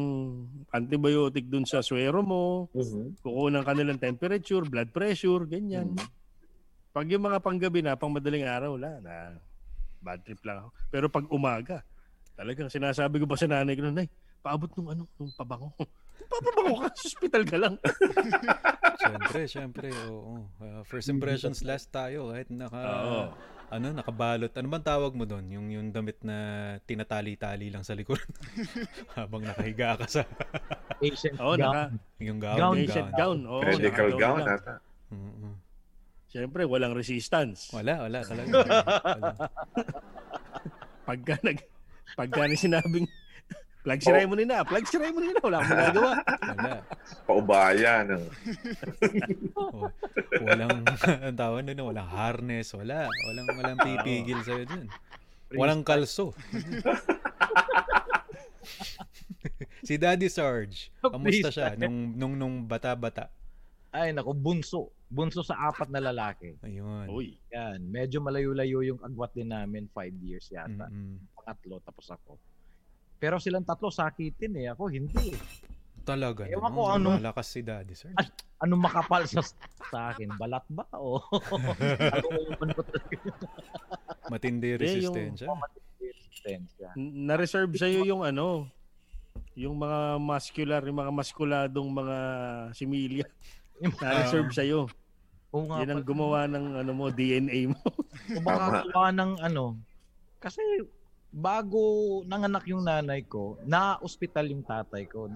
antibiotic dun sa swero mo, Mhm. kukunan ka nilang temperature, blood pressure, ganyan. Pag yung mga panggabi na, pang madaling araw, wala na. Bad trip lang ako. Pero pag umaga, talagang sinasabi ko pa sa nanay ko, Nay, paabot nung ano, nung pabango. Papabango ka, sa hospital ka lang. Siyempre, siyempre, oo. Uh, first impressions last tayo kahit naka Oo. ano, nakabalot. Ano bang tawag mo doon? Yung yung damit na tinatali-tali lang sa likuran habang nakahiga ka sa Patient Oo, gown. naka, yung gown. Gown, patient gown. Oo, Medical naka-gown gown lang. ata. Oo. Siyempre, walang resistance. Wala, wala talaga. wala. Pagka nag pagka ni sinabing plug si Raymond na, plug si Raymond na, wala akong magagawa. Wala. Paubayan. ah. Oh, walang ang tawag doon, walang harness, wala. Walang walang pipigil sa diyan. Walang kalso. si Daddy Sarge, kamusta siya nung nung nung bata-bata? Ay, naku, bunso. bunso sa apat na lalaki. Ayun. Uy. Yan, medyo malayo-layo yung agwat din namin, five years yata. Mm-mm. Pangatlo, tapos ako. Pero silang tatlo sakitin eh, ako hindi. Talaga. Ewan naman. ko ano. Malakas si Daddy Sir. Ay, Anong makapal sa, sa akin? Balat ba? O ano yung ko Matindi resistensya. resistensya? Na-reserve sa'yo yung ano, yung mga muscular, yung mga maskuladong mga similya. Na-reserve sa'yo. Oo nga Yan ang gumawa ng ano mo, DNA mo. O baka gawa ng ano. Kasi bago nanganak yung nanay ko, na-hospital yung tatay ko.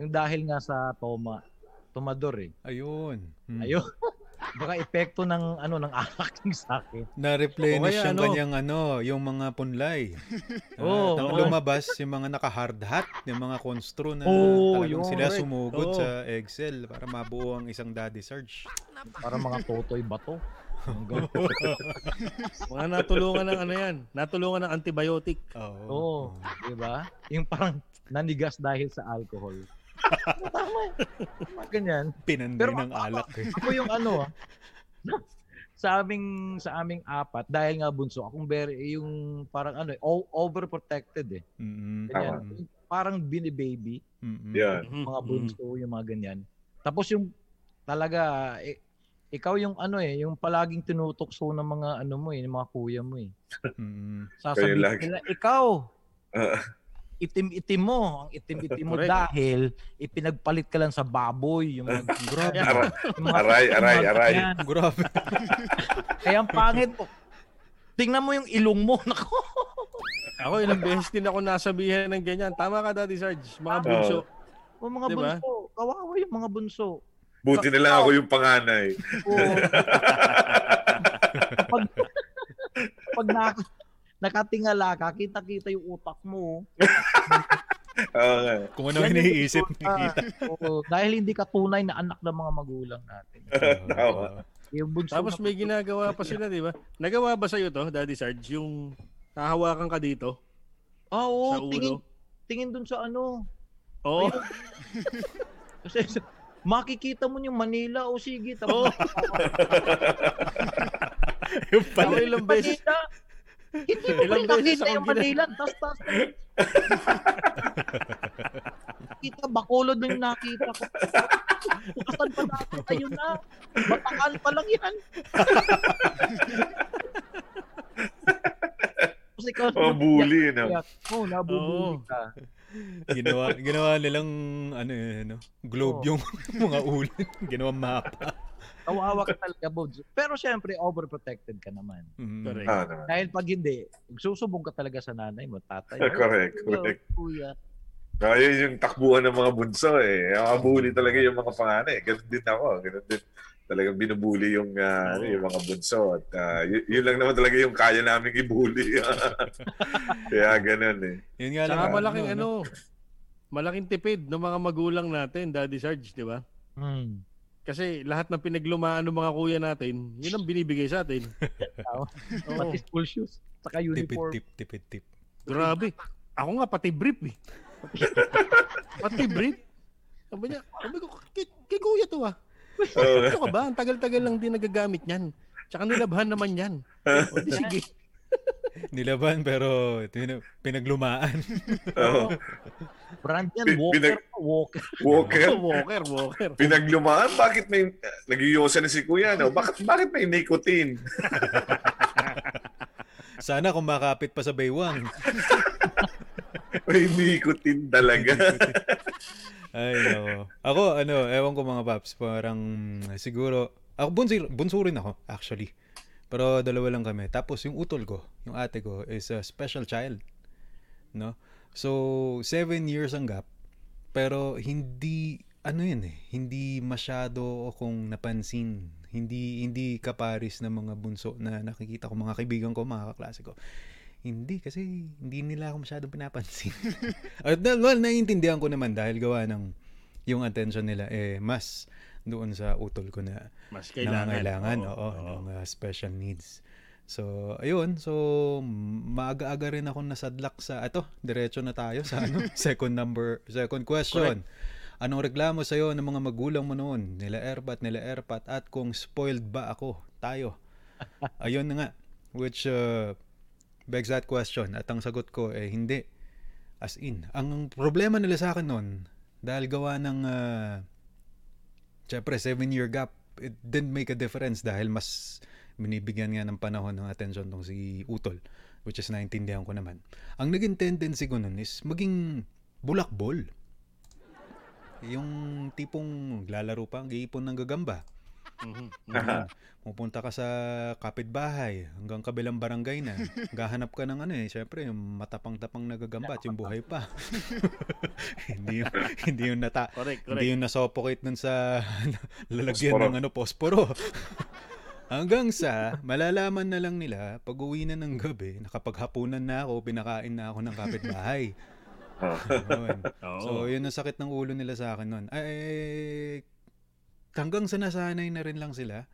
Yung dahil nga sa toma, tomador eh. Ayun. Mm. Ayun. Baka epekto ng ano ng alak yung sa akin. Na-replenish yung ano? kanyang ano, yung mga punlay. Oo, Nang oo. lumabas yung mga naka-hard hat, yung mga constro na Oo, talagang yun. sila Correct. sumugod Oo. sa Excel para mabuo ang isang Daddy Surge. Para mga totoy bato. Mga natulungan ng ano yan, natulungan ng antibiotic. Oo. Oo, di ba? Yung parang nanigas dahil sa alcohol. Tama. Tama ganyan. Pinanday Pero ng ako- alak eh. Ako yung ano, ah, sa aming sa aming apat dahil nga bunso akong very yung parang ano eh, overprotected eh. Mm-mm. Ganyan. Mm. Parang bini-baby, Mm-mm. Yan. mga bunso, yung mga ganyan. Tapos yung talaga eh, ikaw yung ano eh, yung palaging tinutokso ng mga ano mo eh, ng mga kuya mo eh. Mm-mm. Sasabihin nila, ikaw, Ah. itim-itim mo. Ang itim-itim mo dahil ipinagpalit ka lang sa baboy. Yung mga, Grabe. Aray, aray, aray. Grabe. Kaya ang pangit po. Tingnan mo yung ilong mo. Nako. Ako ilang beses din ako nasabihan ng ganyan. Tama ka, Daddy Sarge. Mga bunso. O mga Diba? bunso. Kawawa yung mga bunso. Buti na lang ako yung panganay. Pag, pag na, nakatingala ka, kita-kita yung utak mo. Nga. Kung ano yung iniisip, nakikita. Oo, dahil hindi ka tunay na anak ng mga magulang natin. Tama. Yung bunso Tapos may ginagawa pa sila, di ba? Nagawa ba sa'yo to, Daddy Sarge, yung hahawakan ka dito Ah, oo, sa tingin, ulo? tingin dun sa ano. Oo. Kasi makikita mo yung Manila o sige. Oo. Tapos, Yung pala. ilang beses. Manila. Hindi mo Ilang nakita yung Manila. Tas, tas. Kita, bakulod na yung nakita ko. Bukasan pa natin tayo na. Batakal pa lang yan. Tapos ikaw, Oh, bully, no? Oo, oh, nabubuli ka. Ginawa, ginawa nilang ano eh, ano, globe Oo. yung mga ulo. Ginawa mapa. Kawawa ka talaga, Bods. Pero syempre, overprotected ka naman. Mm. Correct. Ah, naman. Dahil pag hindi, susubong ka talaga sa nanay mo, tatay mo. Correct, "Kuya, correct. Kuya. Ah, yun yung takbuhan ng mga bunso eh. Mga bully talaga yung mga panganay. Ganun din ako. Ganun din. Talagang binubuli yung, ah, ano, yung mga bunso. At ah, y- yun lang naman talaga yung kaya namin ibuli. Kaya ganun eh. Yun nga lang. Saka malaking ano, malaking tipid ng mga magulang natin, Daddy Sarge, di ba? Hmm. Kasi lahat ng pinaglumaan ng mga kuya natin, yun ang binibigay sa atin. Oo. Pati school shoes. Saka Tipid uniform. tip, tipid tip. Grabe. Ako nga pati brief eh. pati brief. Sabi niya, sabi ko, kay, kay kuya to ah. Oo. Ano ka ba? Ang tagal-tagal lang din nagagamit niyan. Tsaka nilabhan naman yan. O di sige. Nilaban pero pinaglumaan. Oo. Brand yan, Pin- Walker. pinag- Walker. Walker. walker, walker. Pinaglumaan, bakit may nagiyosa na si kuya, no? Bakit, bakit may nicotine? Sana kung makapit pa sa baywang. May nicotine talaga. Ay, no. Ako, ano, ewan ko mga paps, parang siguro, ako bunso, bunso rin ako, actually. Pero dalawa lang kami. Tapos yung utol ko, yung ate ko, is a special child. No? So, seven years ang gap. Pero hindi, ano yun eh, hindi masyado akong napansin. Hindi, hindi kaparis ng mga bunso na nakikita ko, mga kaibigan ko, mga kaklase ko. Hindi, kasi hindi nila ako masyadong pinapansin. At well, naiintindihan ko naman dahil gawa ng yung attention nila eh mas doon sa utol ko na Mas kailangan. nangangailangan, oo, Oo, ng uh, special needs. So, ayun. So, maaga-aga rin ako nasadlak sa, ato, diretso na tayo sa ano, second number, second question. Anong reklamo sa'yo ng mga magulang mo noon? Nila Erpat, nila Erpat, at kung spoiled ba ako? Tayo. Ayun na nga. Which uh, begs that question. At ang sagot ko, eh, hindi. As in. Ang problema nila sa akin noon, dahil gawa ng, uh, syempre, seven-year gap, it didn't make a difference dahil mas binibigyan nga ng panahon ng atensyon tong si Utol, which is naintindihan ko naman. Ang naging tendency ko nun is maging bulakbol. Yung tipong lalaro pa, giipon ng gagamba. Mhm. Ganun. Pupunta ka sa kapitbahay hanggang kabilang barangay na. Gahanap ka ng ano eh, syempre yung matapang-tapang na gagamba at yung buhay pa. hindi yung, hindi yung nata Correct, hindi correct. yung nasuffocate nun sa lalagyan Posporo. ng ano posporo. Hanggang sa malalaman na lang nila pag uwi na ng gabi, nakapaghapunan na ako, pinakain na ako ng kapitbahay. Oo. So, yun ang sakit ng ulo nila sa akin nun. Ay, hanggang sa nasanay na rin lang sila.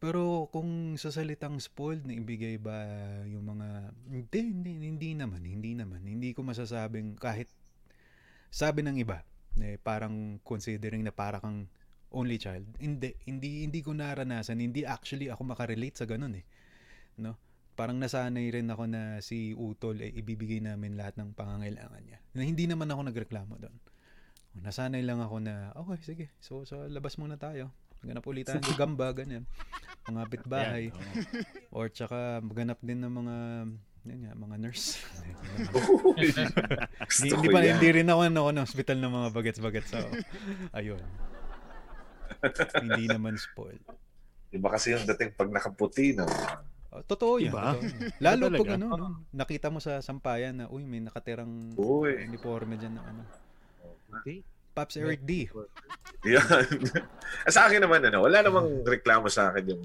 Pero kung sa salitang spoiled na ibigay ba yung mga... Hindi, hindi, hindi naman, hindi naman. Hindi ko masasabing kahit sabi ng iba, eh, parang considering na para kang only child. Hindi, hindi, hindi ko naranasan. Hindi actually ako makarelate sa ganun eh. No? Parang nasanay rin ako na si Utol ay ibibigay namin lahat ng pangangailangan niya. Na hindi naman ako nagreklamo doon. Nasanay lang ako na, okay, sige. So, so labas muna tayo. Ganap ulit tayo ng gamba, ganyan. Mga bitbahay. Yan, oo. Or tsaka maganap din ng mga yan nga, mga nurse. Hindi, hindi ko pa, hindi rin ako ano, ng hospital ng mga bagets-bagets. So, ayun. hindi naman spoiled. Iba kasi yung dating pag nakaputi, no? Oh, totoo yan. Iba? Totoo yan. Lalo pag ano, no, nakita mo sa sampayan na, uy, may nakatirang Uy. uniforme dyan na ano. Okay. Pops Eric D. Yan. sa akin naman, ano, wala namang reklamo sa akin yung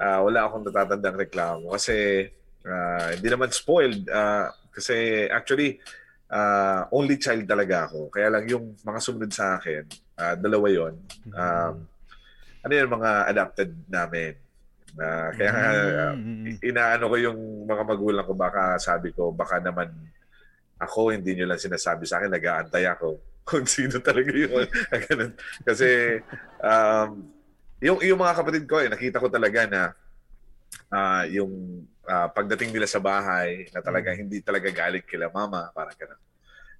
ah, wala akong natatandang reklamo kasi ah, hindi naman spoiled ah, kasi actually ah, only child talaga ako. Kaya lang yung mga sumunod sa akin, ah, dalawa yon. Um, ano yun, mga adapted namin. Na kaya ah, Mm, inaano ko yung mga magulang ko, baka sabi ko, baka naman ako, hindi nyo lang sinasabi sa akin, nag-aantay ako kung sino talaga yun. Kasi, um, yung, yung mga kapatid ko, eh, nakita ko talaga na ah, yung ah, pagdating nila sa bahay, na talaga hindi talaga galit kila mama, parang ganun.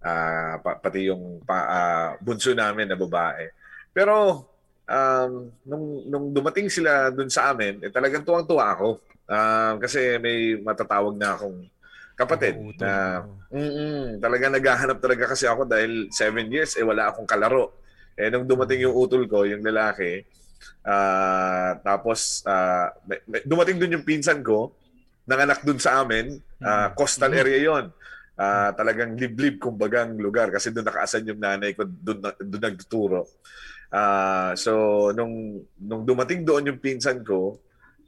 Ah, pa- pati yung pa, ah, bunso namin na babae. Pero, um, nung, nung dumating sila dun sa amin, eh, talagang tuwang-tuwa ako. Um, kasi may matatawag na akong kapatid na mm talaga naghahanap talaga kasi ako dahil seven years eh wala akong kalaro. Eh nung dumating yung utol ko, yung lalaki, ah tapos ah, may- dumating dun yung pinsan ko, nanganak dun sa amin, ah, coastal area yon. Ah, talagang liblib kumbagang lugar kasi doon nakaasan yung nanay ko doon doon nagtuturo. Ah, so nung nung dumating doon yung pinsan ko,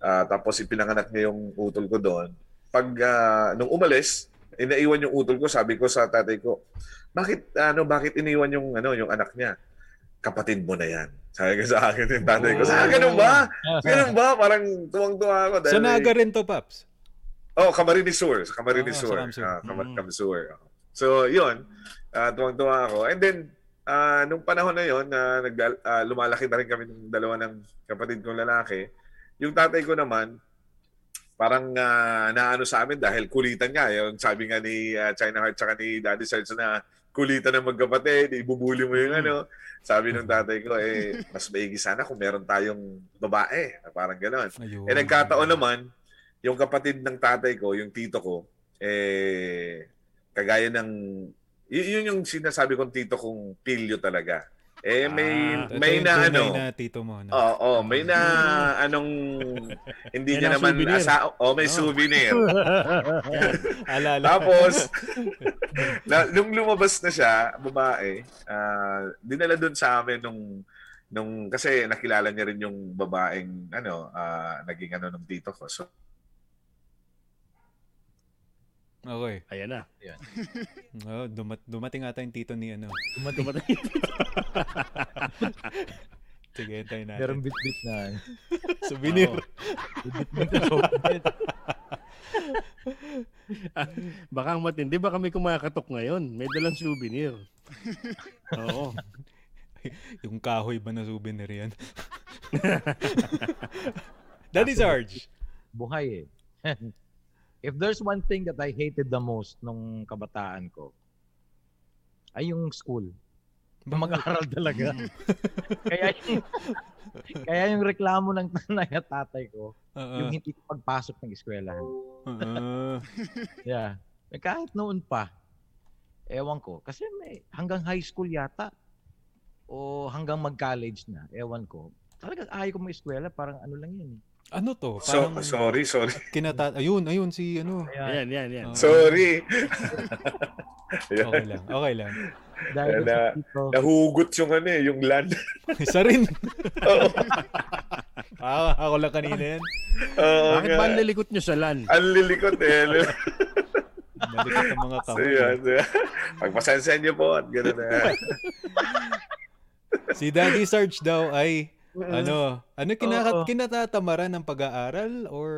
ah, tapos ipinanganak niya yung utol ko doon. Pag ah, nung umalis, inaiwan yung utol ko, sabi ko sa tatay ko, bakit ano bakit iniwan yung ano yung anak niya? Kapatid mo na yan. Sabi ko sa akin yung tatay ko. Sa ganun ba? Ganun ba? Parang tuwang-tuwa ako. Sa dahil- Naga rin to, Paps. Oh, Camarines Sur. Sa Camarines Ah, Sur. sa Camsur. Ah, Cam- Mm. So, yun. Ah, tuwang-tuwa ako. And then, ah, nung panahon na yun, na nag, ah, lumalaki na rin kami ng dalawa ng kapatid kong lalaki, yung tatay ko naman, parang ah, naano sa amin dahil kulitan nga. Yung sabi nga ni ah, China Heart tsaka ni Daddy Serge na kulitan ng magkapatid, ibubuli mo yung ano. Sabi ng tatay ko, eh, mas maigi sana kung meron tayong babae. Parang gano'n. Eh nagkataon naman, yung kapatid ng tatay ko, yung tito ko, eh, kagaya ng, y- yun yung sinasabi kong tito kong pilyo talaga. Eh, may, Ito may na ano, na tito mo. No? Oo, oh, may na anong hindi niya na naman souvenir. asa, oh, may Oh. souvenir. Alala. Tapos na, nung lumabas na siya, babae, ah, dinala doon sa amin nung nung kasi nakilala niya rin yung babaeng ano, ah, naging ano ng tito ko. So, Okay. Ayan na. Oh, dumat dumating ata yung tito ni ano. Dumating. Sige, hintayin natin. Meron bit-bit na. Souvenir. Baka ang matindi. Baka may kumakatok ngayon. May dalang souvenir. Oo. yung kahoy ba na souvenir yan? Daddy Sarge. buhay eh. If there's one thing that I hated the most nung kabataan ko, ay yung school. Mag-aral talaga. kaya yung, kaya yung reklamo ng nanay at tatay ko, Oo. yung hindi ko pagpasok ng eskwelahan. Oo. Yeah. Eh, kahit noon pa, ewan ko. Kasi may hanggang high school yata o hanggang mag-college na, ewan ko. Talagang ayaw ko mo eskwela, parang ano lang yun. eh. Ano to? So, sorry, sorry. kinata... Ayun, ayun si ano. Yan, yan, yan. Oo. Sorry. Okay lang, okay lang. Dahil Na, dito, nahugot yung ano eh, yung land. Isa rin. Oo. Ah, ako lang kanina yan. Oo Bakit nga. ba ang lilikot nyo sa LAN? Ang lilikot eh. Nalikot ang mga so, kamay. yun. Pagpasensen niyo po at gano'n na. Si Daddy Sarge daw ay ano, ano kinakat Oo. kinatatamaran ng pag-aaral or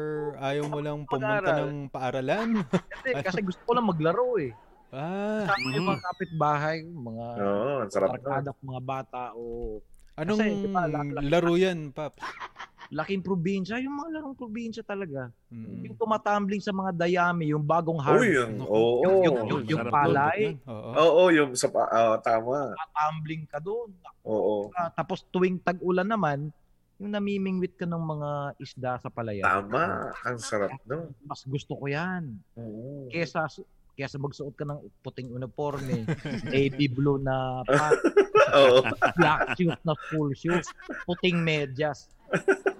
ayaw mo lang pumunta Pag-aaral. ng paaralan? kasi, kasi gusto ko lang maglaro eh. ah, Kasama yung mga kapitbahay, mga Oo, ang sarap mga bata o anong Kasi, di ba, laki- laro yan, Paps? Laking probinsya, yung mga larong probinsya talaga. Mm. Yung tumatumbling sa mga dayami, yung bagong. Uy, yung, Naku. oo. yung, yung, yung, yung Sarap palay, Oo. Oo, yung sa, pa- ah, tama. tumbling ka doon. Oo. Ah, tapos tuwing tag-ulan naman, yung namimingwit ka ng mga isda sa palayan. Tama. Ang sarap no. Mas gusto ko yan. Oo. Kesa, kesa magsuot ka ng puting uniforme, navy blue na pants, Oo. black shoes na full shoes, puting medyas.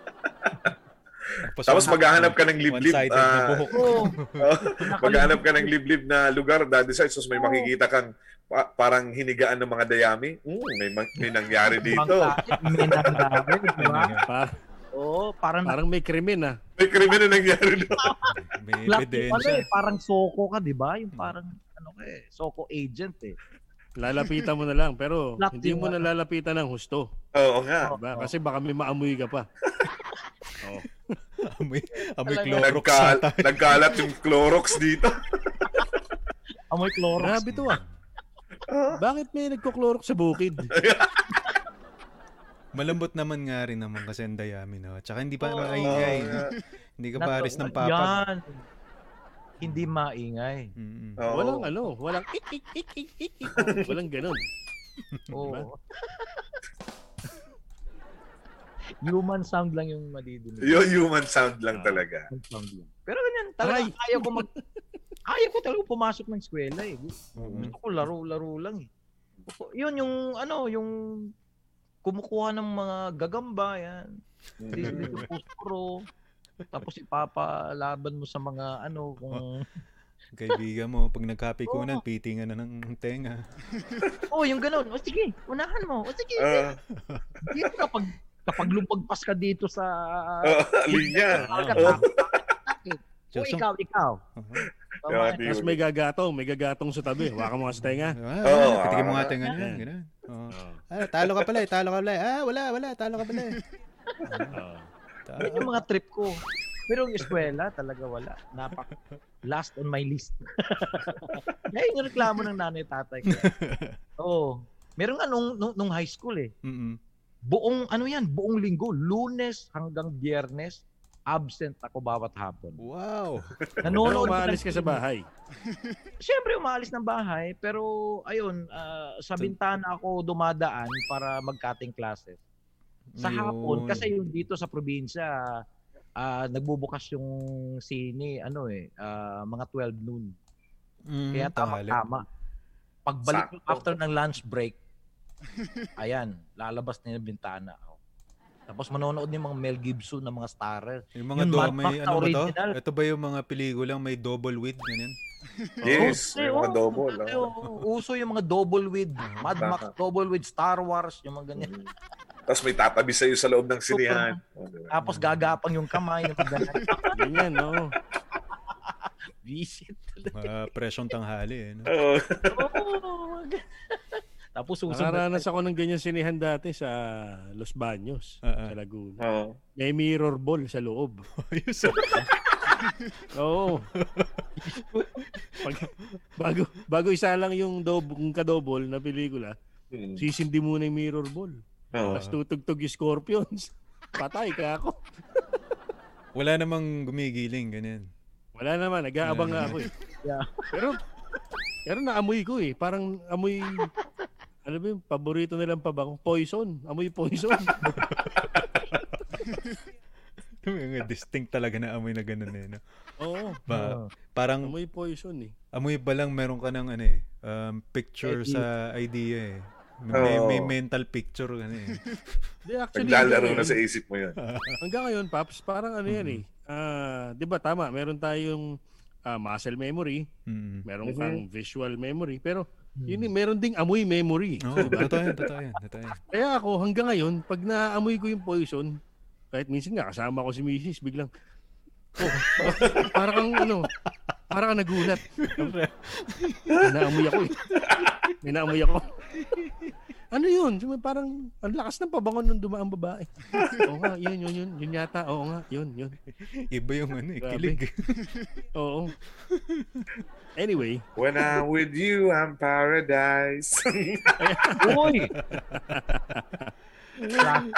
Tapos maghahanap ka ng liblib. Na ah, buhok. Oo. maghahanap ka ng liblib na lugar, daddy side, so may makikita kang pa- parang hinigaan ng mga dayami. Mm, may, ma- may nangyari dito. May nangyari, di ba? Oo, parang, parang may krimen ah. May krimen na nangyari doon. May ebidensya. eh, parang soko ka, di ba? Yung parang, ano ka eh, soko agent eh. Lalapitan mo na lang, pero Black hindi mo na ano? lalapitan ng husto. Oo nga. Diba? Kasi baka may maamoy ka pa. Oh. Amoy, amoy Talaga. Clorox Nagka- nagkalat yung Clorox dito. Amoy Clorox. Grabe to ah. Bakit may nagko-clorox sa bukid? Malambot naman nga rin naman kasi ang dayami, no? Tsaka hindi pa Oo. maingay, no? nga. Hindi ka paris ng papag. Yan. Hindi maingay. Mm-mm. Oo. Walang ano, walang ik ik ik ik ik. ik. Walang ganun. Oo. Human sound lang yung madidinig. Yung human sound lang talaga. Human sound lang. Pero ganyan, talaga Aray. ayaw ko mag... ayaw ko talaga pumasok ng eskwela eh. Mm-mm. Gusto ko laro-laro lang eh. Yun yung ano, yung kumukuha ng mga gagamba yan. Dito pusporo. Tapos ipapalaban mo sa mga ano kung Kaibigan mo, pag nagkapikunan, pitingan na ng tenga. Oh, yung ganun. O sige, unahan mo. O sige. Ah, dito kapag kapag lumagpas ka dito sa ah, linya. Kapag ka- Oo. O ikaw, ikaw. Uh-huh. Tama. Tapos may gagatong, may gagatong sa tabi. Waka mo nga sa tenga. Ah, Oo, patikin mo nga ah, tenga niya. Ganun. Ah, talo ka pala eh, talo ka pala eh. Ah, wala, wala, talo ka pala eh. Oh. Yun yung mga trip ko. Pero yung eskwela, talaga wala. Napak last on my list. Ngayon yung reklamo ng nanay tatay ko. Oo. Meron nga nung, nung, nung high school eh. Mm-mm. Buong, ano yan, buong linggo, lunes hanggang biyernes, absent ako bawat hapon. Wow. Nanonood umaalis ng ka sa bahay. Siyempre, umaalis ng bahay, pero ayun, ah, sa bintana ako dumadaan para mag-cutting classes. Sa Ayun. hapon, kasi yung dito sa probinsya, ah, nagbubukas yung sine, ano eh, ah, mga 12 noon. Mm, Kaya tanghali. tama-tama. Pagbalik Sakto. after ng lunch break, ayan, lalabas na yung bintana. Oh. Tapos manonood yung mga Mel Gibson na mga starrer. Yung mga Yung do, may ano ba to? Ito ba yung mga pelikulang may double width, ganyan? Yes, Oo, yung mga double. oh. oo. Uso yung mga double with Mad. Max, double with Star Wars, yung mga ganyan. Tapos may tatabi sa'yo sa loob ng sinihan. Oh? Tapos gagapang yung kamay ng ganyan. No? Visit. Mga presyong tanghali, eh. No? Oo. Oo. Tapos susunod. Nakaranas ako ng ganyan sinihan dati sa Los Baños, ah. sa Laguna. Oo. May mirror ball sa loob. Ah. Oo. Pag, bago bago isa lang yung dob, yung kadobol na pelikula, Hmm. Sisindi muna yung mirror ball. Oo. Tapos tutugtog yung Scorpions. Patay ka ako. Wala namang gumigiling, ganyan. Wala naman, nag-aabang nga ako eh. Pero, pero naamoy ko eh. Parang amoy, ano ba yung paborito nilang pabango? Poison. Amoy poison. Yung distinct talaga na amoy na ganun eh. No? Oo. Ba, parang Amoy poison eh. amoy pa lang meron ka ng ano eh, um, picture ID. sa idea eh. May, Oo. may mental picture ka na eh. Di, actually, Naglalaro na sa ngayon- isip mo yun. Hanggang ngayon, Paps, parang ano yan eh. Mm-hmm. Ah, 'di ba tama, meron tayong ah, muscle memory, Mm. meron kang visual memory, pero yun eh, meron ding amoy memory. Oo, ba? totoo yan, totoo yan, totoo yan. Kaya ako hanggang ngayon, pag naamoy ko yung poison, kahit minsan nga kasama ko si Mrs. biglang oh, parang kang ano, parang kang nagulat. Naamoy ako eh. May naamoy ako. Ano yun? Parang ang lakas ng pabangon ng dumaang babae. Oo nga, yun, yun, yun. Yun yata. Oo nga, yun, yun. Iba yung ano eh, kilig. Oo. Anyway, When I'm with you, I'm paradise. Uy! Cla-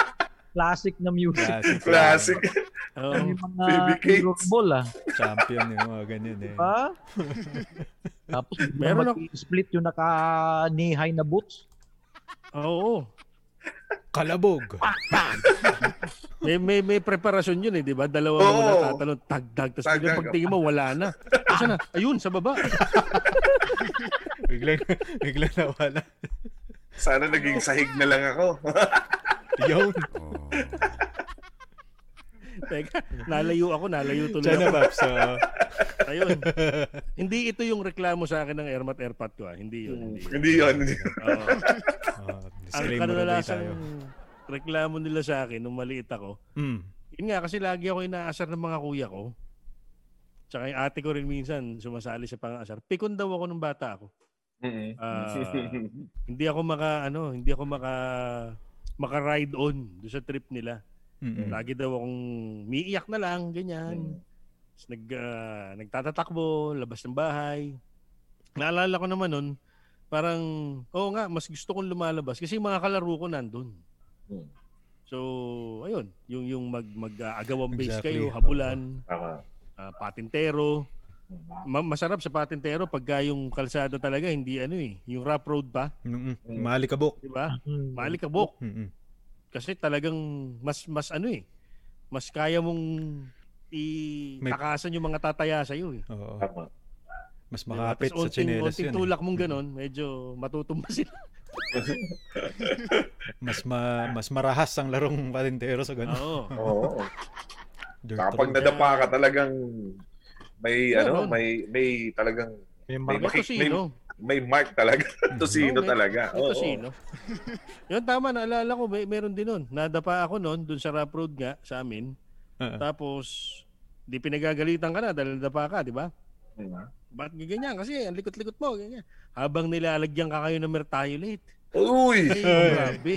Classic na music. Classic. Classic. oo. Yung mga Baby ball ah. Champion yung mga ganyan eh. Diba? Tapos Meron ako- split yung naka-knee-high na boots. Oo. Kalabog. May, may, may preparasyon yun eh, di ba? Dalawa Oo. muna tatalon, tagdag. Tapos Tagdag. pagtingin mo, wala na. Asa na? Ayun, sa baba. biglang, biglang nawala. Sana naging sahig na lang ako. Yun. Teka, nalayo ako, nalayo tuloy Sana ako. Paps. ah. Ayun. Hindi ito yung reklamo sa akin ng Airmat Airpat ko ah. Hindi yun. Hindi. Hindi yun. hindi yun. Oo. ah, Ang tayo. reklamo nila sa akin nung maliit ako, Mm. yun nga kasi lagi ako inaasar ng mga kuya ko. Tsaka yung ate ko rin minsan sumasali sa pang-asar. Pikon daw ako nung bata ako. Mm-mm. Ah, hindi ako maka ano, hindi ako maka maka-ride on do sa trip nila. Mm-mm. Lagi daw akong miiyak na lang, ganyan. Tapos nag, ah, nagtatatakbo, labas ng bahay. Naalala ko naman nun, parang, oo nga, mas gusto kong lumalabas kasi yung mga kalaro ko nandun. Hmm. So, ayun, yung yung mag mag-agawang base Exactly. kayo, habulan, Tama. ah, patintero. Ma- masarap sa patintero pagka yung kalsada talaga hindi ano eh, yung rough road pa, Mm-mm. Malikabok. di ba? Mm. Kasi talagang mas mas ano eh, mas kaya mong May- itakasan yung mga tataya sa iyo eh. Oo. Tama. Mas Diba? makapit Tas sa onting yun. eh. tulak mong ganon, medyo matutumba sila. Mas ma, mas marahas ang larong patintero sa ganun. Oo. Oo. Kapag nadapa ka talagang may ano, Meron. may may talagang May may, May maki- may, tosino. May mark talaga. Tosino Oo, may- talaga. May Oo. tosino. Yun tama, naalala ko, may, meron din nun. Nadapa ako nun, dun sa rough road nga, sa amin. Oo. Tapos, di pinagagalitan ka na dahil nadapa ka, di ba? Mm. Ba't ganyan? Kasi ang likot-likot mo, ganyan. Habang nilalagyan ka kayo ng mertiolate. Uy! Ay, grabe.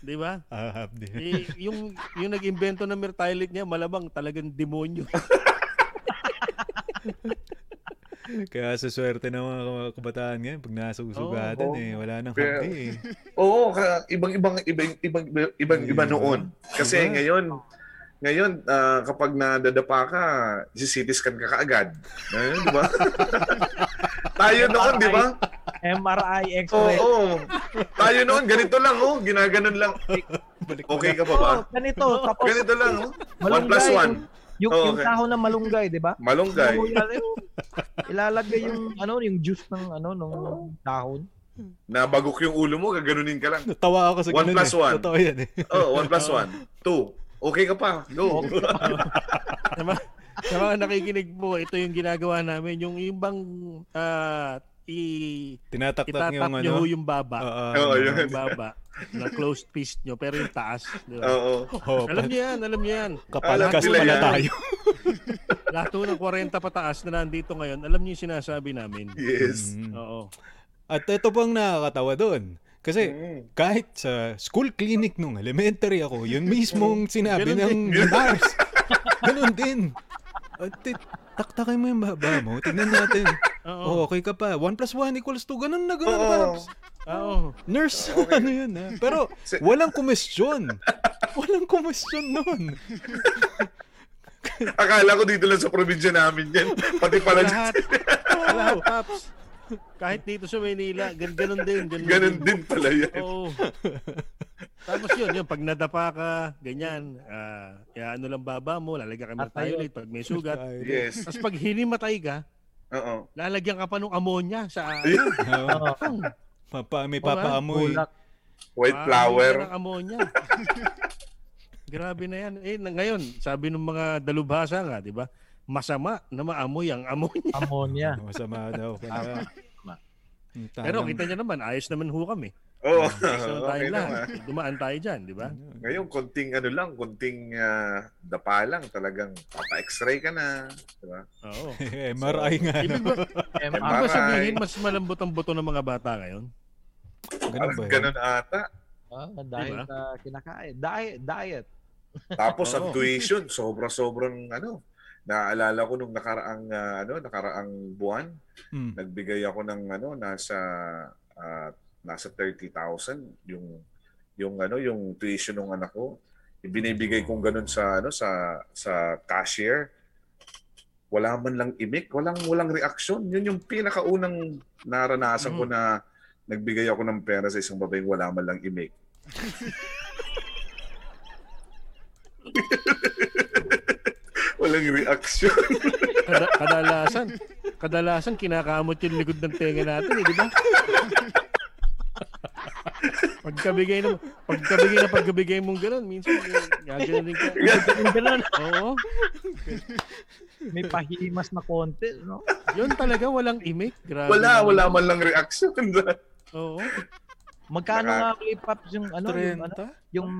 Di ba? Ah. Eh, yung, yung nag-invento ng mertiolate niya, malabang talagang demonyo. Kaya sa swerte ng mga kabataan ngayon, pag nasusugatan Oo. eh, wala nang Kaya- hampi eh. Oo, ibang-ibang ibang ibang ibang iba Iba. noon. Kasi Iba. ngayon ngayon ah, kapag nadadapa ka, scan ka kaagad. Ngayon, di ba? Tayo noon, di ba? MRI Oo, X-ray. oo. Tayo noon, ganito lang, oh. Ginaganon lang. Okay ka pa ba? Oh, ganito. Tapos, Ganito lang, oh. One plus one. Yung, yung okay. kahon ng malunggay, di ba? Malunggay. Ilalagay yung ano, yung juice ng ano, nung dahon. Nabagok yung ulo mo, gaganunin ka lang. Natawa ako sa One ganun plus eh. one. Totoo yan eh. Oh, one plus one. Two. Okay ka pa. Go. sa, mga, sa mga nakikinig po, ito yung ginagawa namin. Yung, yung bang ah, i, Tinataktak yung nyo ano. yung baba. Oo, Oo, ano. yun. yung baba na closed fist nyo, pero yung taas. Di ba? Oo. Oo, Alam niyo yan, alam niyo yan. kapalakas pala yan. tayo. Lahat ng 40 pataas na nandito ngayon, alam niyo yung sinasabi namin. Yes. Mm. Oo. At ito pang nakakatawa doon. Kasi Mm. kahit sa school clinic nung elementary ako, yun mismong sinabi ng nurse. Ganun din. Taktakin mo yung baba mo. Tignan natin. Oo. Oh, okay ka pa. 1 plus 1 equals 2. Ganun na, ganun, Oo. Paps. Oo. Nurse, ano yun ha? Pero walang kumestyon. Walang kumestyon nun. Akala ko dito lang sa probinsya namin yan. Pati pala Lahat. Oh. Lahat, Paps. Kahit dito sa Manila, gan ganun din. Ganun, Ganun din pala yan. Oo. Tapos yun, yun, pag nadapa ka, ganyan, ah, ya, ano lang baba mo, lalagyan ka ng toilet pag may sugat. Yes. Tapos pag hinimatay ka, Oo. lalagyan ka pa ng ammonia sa ano. Papa, may nga, papaamoy. White flower. ng ammonia. Grabe na yan. Eh, ngayon, sabi ng mga dalubhasa nga, di ba? Masama na maamoy ang ammonia. Ammonia. Masama daw. Kaya, Pero kita nyo naman, ayos naman ho kami. Oo. So, tayo okay lang. Dumaan tayo dyan, di ba? Ngayon, konting ano lang, konting ah, dapa lang. Talagang papa-x-ray ka na. Diba? Oo. MRI nga. Ibig no? ba, MRI. ibig ba sabihin, mas malambot ang buto ng mga bata ngayon? Ganun ba yun? ganun ata. Ah, dahil Diba? sa kinakain. Diet. Diet. Tapos ang tuition, sobra-sobrang ano. Naalala ko nung nakaraang ah, ano, nakaraang buwan, Mm. nagbigay ako ng ano nasa ah, nasa 30,000 yung yung ano yung tuition ng anak ko. Ibinibigay kong ganun sa ano sa sa cashier. Wala man lang imik, walang walang reaksyon. Yun yung pinakaunang naranasan ko Mm. na nagbigay ako ng pera sa isang babaeng wala man lang imik. walang reaksyon. Kada, kadalasan, kadalasan kinakamot yung likod ng tenga natin, eh, di ba? Pagkabigay ng pagkabigay na pagkabigay mong ganun, minsan gagawin din ka. Ganun. Oo. May pahimas na konti, no? Yun talaga walang imik. Grabe. Wala, wala man lang reaksyon. Oo. Magkano Naka- nga kay Pops yung ano, yung, ano, 30? yung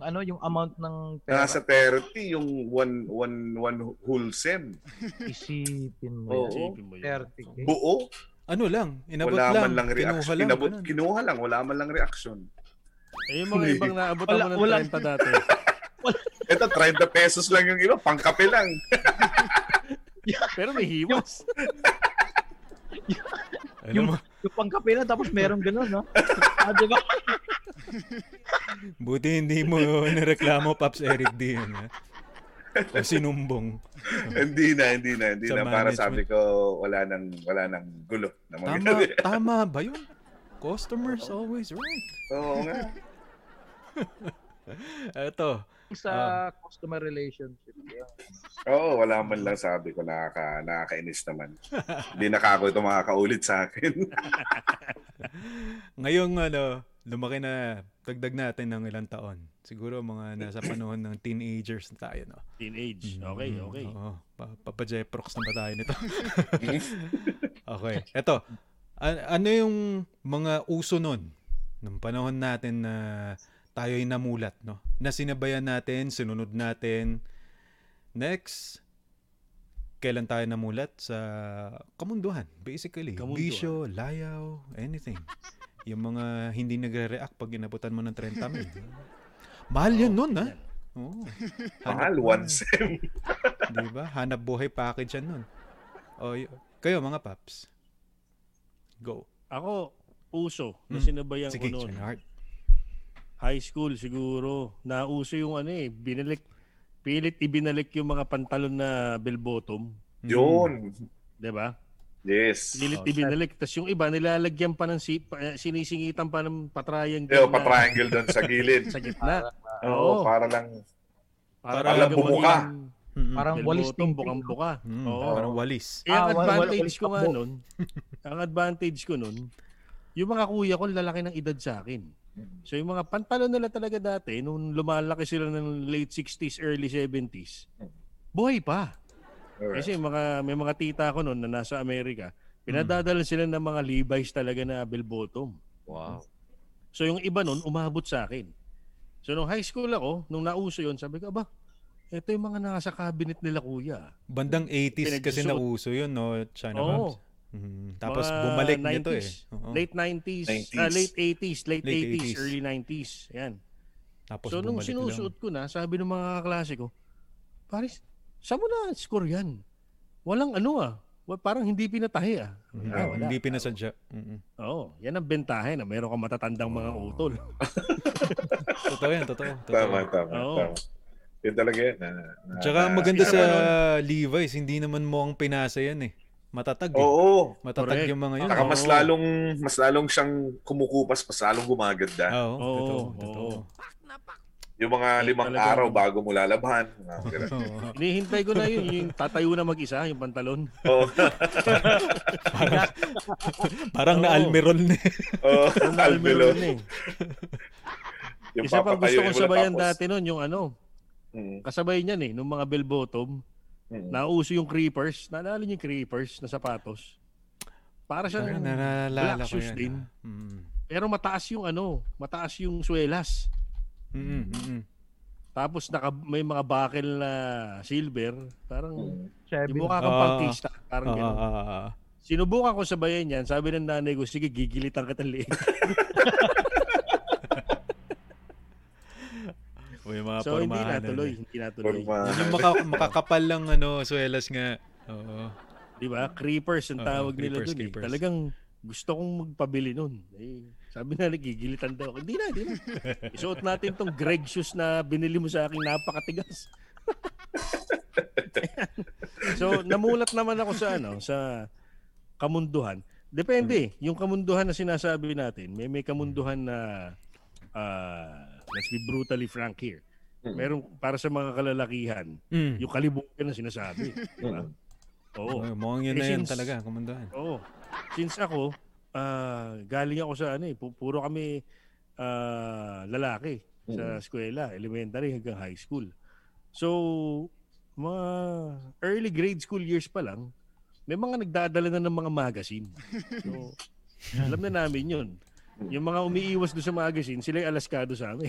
ano, yung amount ng pera? Nasa 30 yung one one one whole sem. Isipin mo Oo. Isipin mo yun. 30k. Buo, Ano lang, inabot wala lang. man lang kinuha reaksyon. lang, Inabot, ganun. kinuha lang, wala man lang reaksyon. Eh, yung mga ibang naabot Wala- mo ng wala- 30 dati. Ito, 30 pesos lang yung iba, pangkape lang. Pero may hiwas. Alam mo, Yung pangkape na tapos merong ganun, no? ah, di ba? buti hindi mo nireklamo, Paps Eric D. Yan, ha? O sinumbong. hindi na, hindi na, hindi Sa na. Para management. sabi ko, wala nang, wala nang gulo. Na Tama, mangyari. tama ba yun? Customers always right. Oo nga. Eto, Sa Ah. customer relationship. Yeah. Oo, wala man lang sabi ko, nakaka, nakakainis naman. hindi na kako ito makakaulit sa akin. ngayong ano, lumaki na, dagdag natin ng ilang taon. Siguro mga nasa panahon ng teenagers na tayo, no? Teenage. Okay, Mm, okay. Oo. Pa- Papa Jeprox na ba tayo nito? okay. Eto. a- ano yung mga uso nun? Nung panahon natin na tayo'y namulat, no? Na sinabayan natin, sinunod natin. Next, kailan tayo namulat? Sa kamunduhan, basically. Kamunduhan. Bisyo, layaw, anything. Yung mga hindi nagre-react pag inabutan mo ng 30 mil. Mahal yan nun, ha? yan. Oo. Mahal, one sem. Di ba? Hanap buhay package yan nun. O, y- kayo mga paps. Go. Ako, uso na Hmm. sinabayan Sige, ko noon. Heart. High school siguro. Nauso yung ano eh, binalik, pilit ibinalik yung mga pantalon na bell bottom. Yun. 'di ba? Yes. Pilit Oh, ibinalik. Tapos yung iba, nilalagyan pa ng si, pa, eh, sinisingitan pa ng patriangle na pa-triangle doon sa gilid. sa gitna. Oo, Oo. para lang. Para, Para talaga bumuka. Mm-mm. Parang walis ting bukang-buka. Mm, Oo. Parang walis. Eh, ang Ah, wal- wal- advantage walis ko nga nun, ang advantage ko nun, yung mga kuya ko lalaki ng edad sa akin. So yung mga pantalon nila talaga dati, nung lumalaki sila ng late 60s, early 70s, buhay pa. Alright. Kasi mga, may mga tita ko noon na nasa Amerika, pinadadala sila ng mga Levi's talaga na bell bottom. Wow. So yung iba nun, umabot sa akin. So nung high school ako, nung nauso yon sabi ko, aba, ito yung mga nasa cabinet nila kuya. Bandang 80s kasi nauso yun, no? China Oo. Moms. Mm, Tapos Mga bumalik nito eh. 90s, Oo. Late 90s, 90s. ah, late 80s, late, Late 80s, 80s. early 90s. Yan. Tapos so nung sinusuot ko na, sabi ng mga kaklase ko, Paris, saan mo na score yan? walang ano ah. Parang hindi pinatahi ah. Ah, wala. Hindi pinasadya. Mm-mm. Oo, yan ang bentahe na meron kang matatandang mga utol. Totoo yan, totoo. totoo. Tama, tama, Oo. tama. Yun talaga yan. Na, na, Tsaka na- maganda sa. Levi's, hindi naman mo ang pinasa yan eh. Matatag eh. Oo. Matatag Correct. yung mga yun. Saka mas lalong, mas lalong siyang kumukupas, mas lalong gumaganda. Oo, Oo, totoo, oo. totoo. Yung mga limang Talagang- araw bago mo lalaban. Hinihintay ko na yun, yung tatayo na mag-isa, yung pantalon. Oo. Parang Oo. na Almerol na eh. Oo, Almelo. meron eh. Yung Isa pang gusto kong na sabayan tapos- dati nun, yung ano, Mm, kasabay niyan eh, nung mga bell bottom, mm. nauso yung creepers. Naalala niyo yung creepers na sapatos? Para siya Parang Nalala black shoes din. Mm. Pero mataas yung ano, mataas yung swelas. Mm, mm, mm. Tapos naka, may mga buckle na silver. Parang Mm. Seven. yung mukha kang pangkista. Parang Ah, gano'n. ah, ah, ah. Sinubukan ko sabayan yan. Sabi ng nanay ko, sige, gigilitan kita ng liig. May mga so, hindi natuloy. na. Hindi natuloy. Yun Yung maka- makakapal lang ano, swelas nga. Oo. Di ba? Creepers ang Oo, tawag nila creepers, dun. Eh. Talagang gusto kong magpabili nun. Eh, sabi na nagigilitan daw. ako. Hindi na, hindi na. Isuot natin tong Greg shoes na binili mo sa akin napakatigas. so, namulat naman ako sa ano, sa kamunduhan. Depende. Yung kamunduhan na sinasabi natin, may may kamunduhan na ah, let's be brutally frank here. Meron para sa mga kalalakihan, Mm. yung kalibugan na sinasabi. Ba? Oo. Oh, mukhang yun Eh, na yan since- talaga, kumandahan. Oo. Since ako, ah, galing ako sa ano eh, pu- puro kami ah, lalaki sa eskwela, elementary hanggang high school. So, mga early grade school years pa lang, may mga nagdadala na ng mga magazine. So, alam na namin yun. Yung mga umiiwas doon sa magazine, sila yung alaskado sa amin.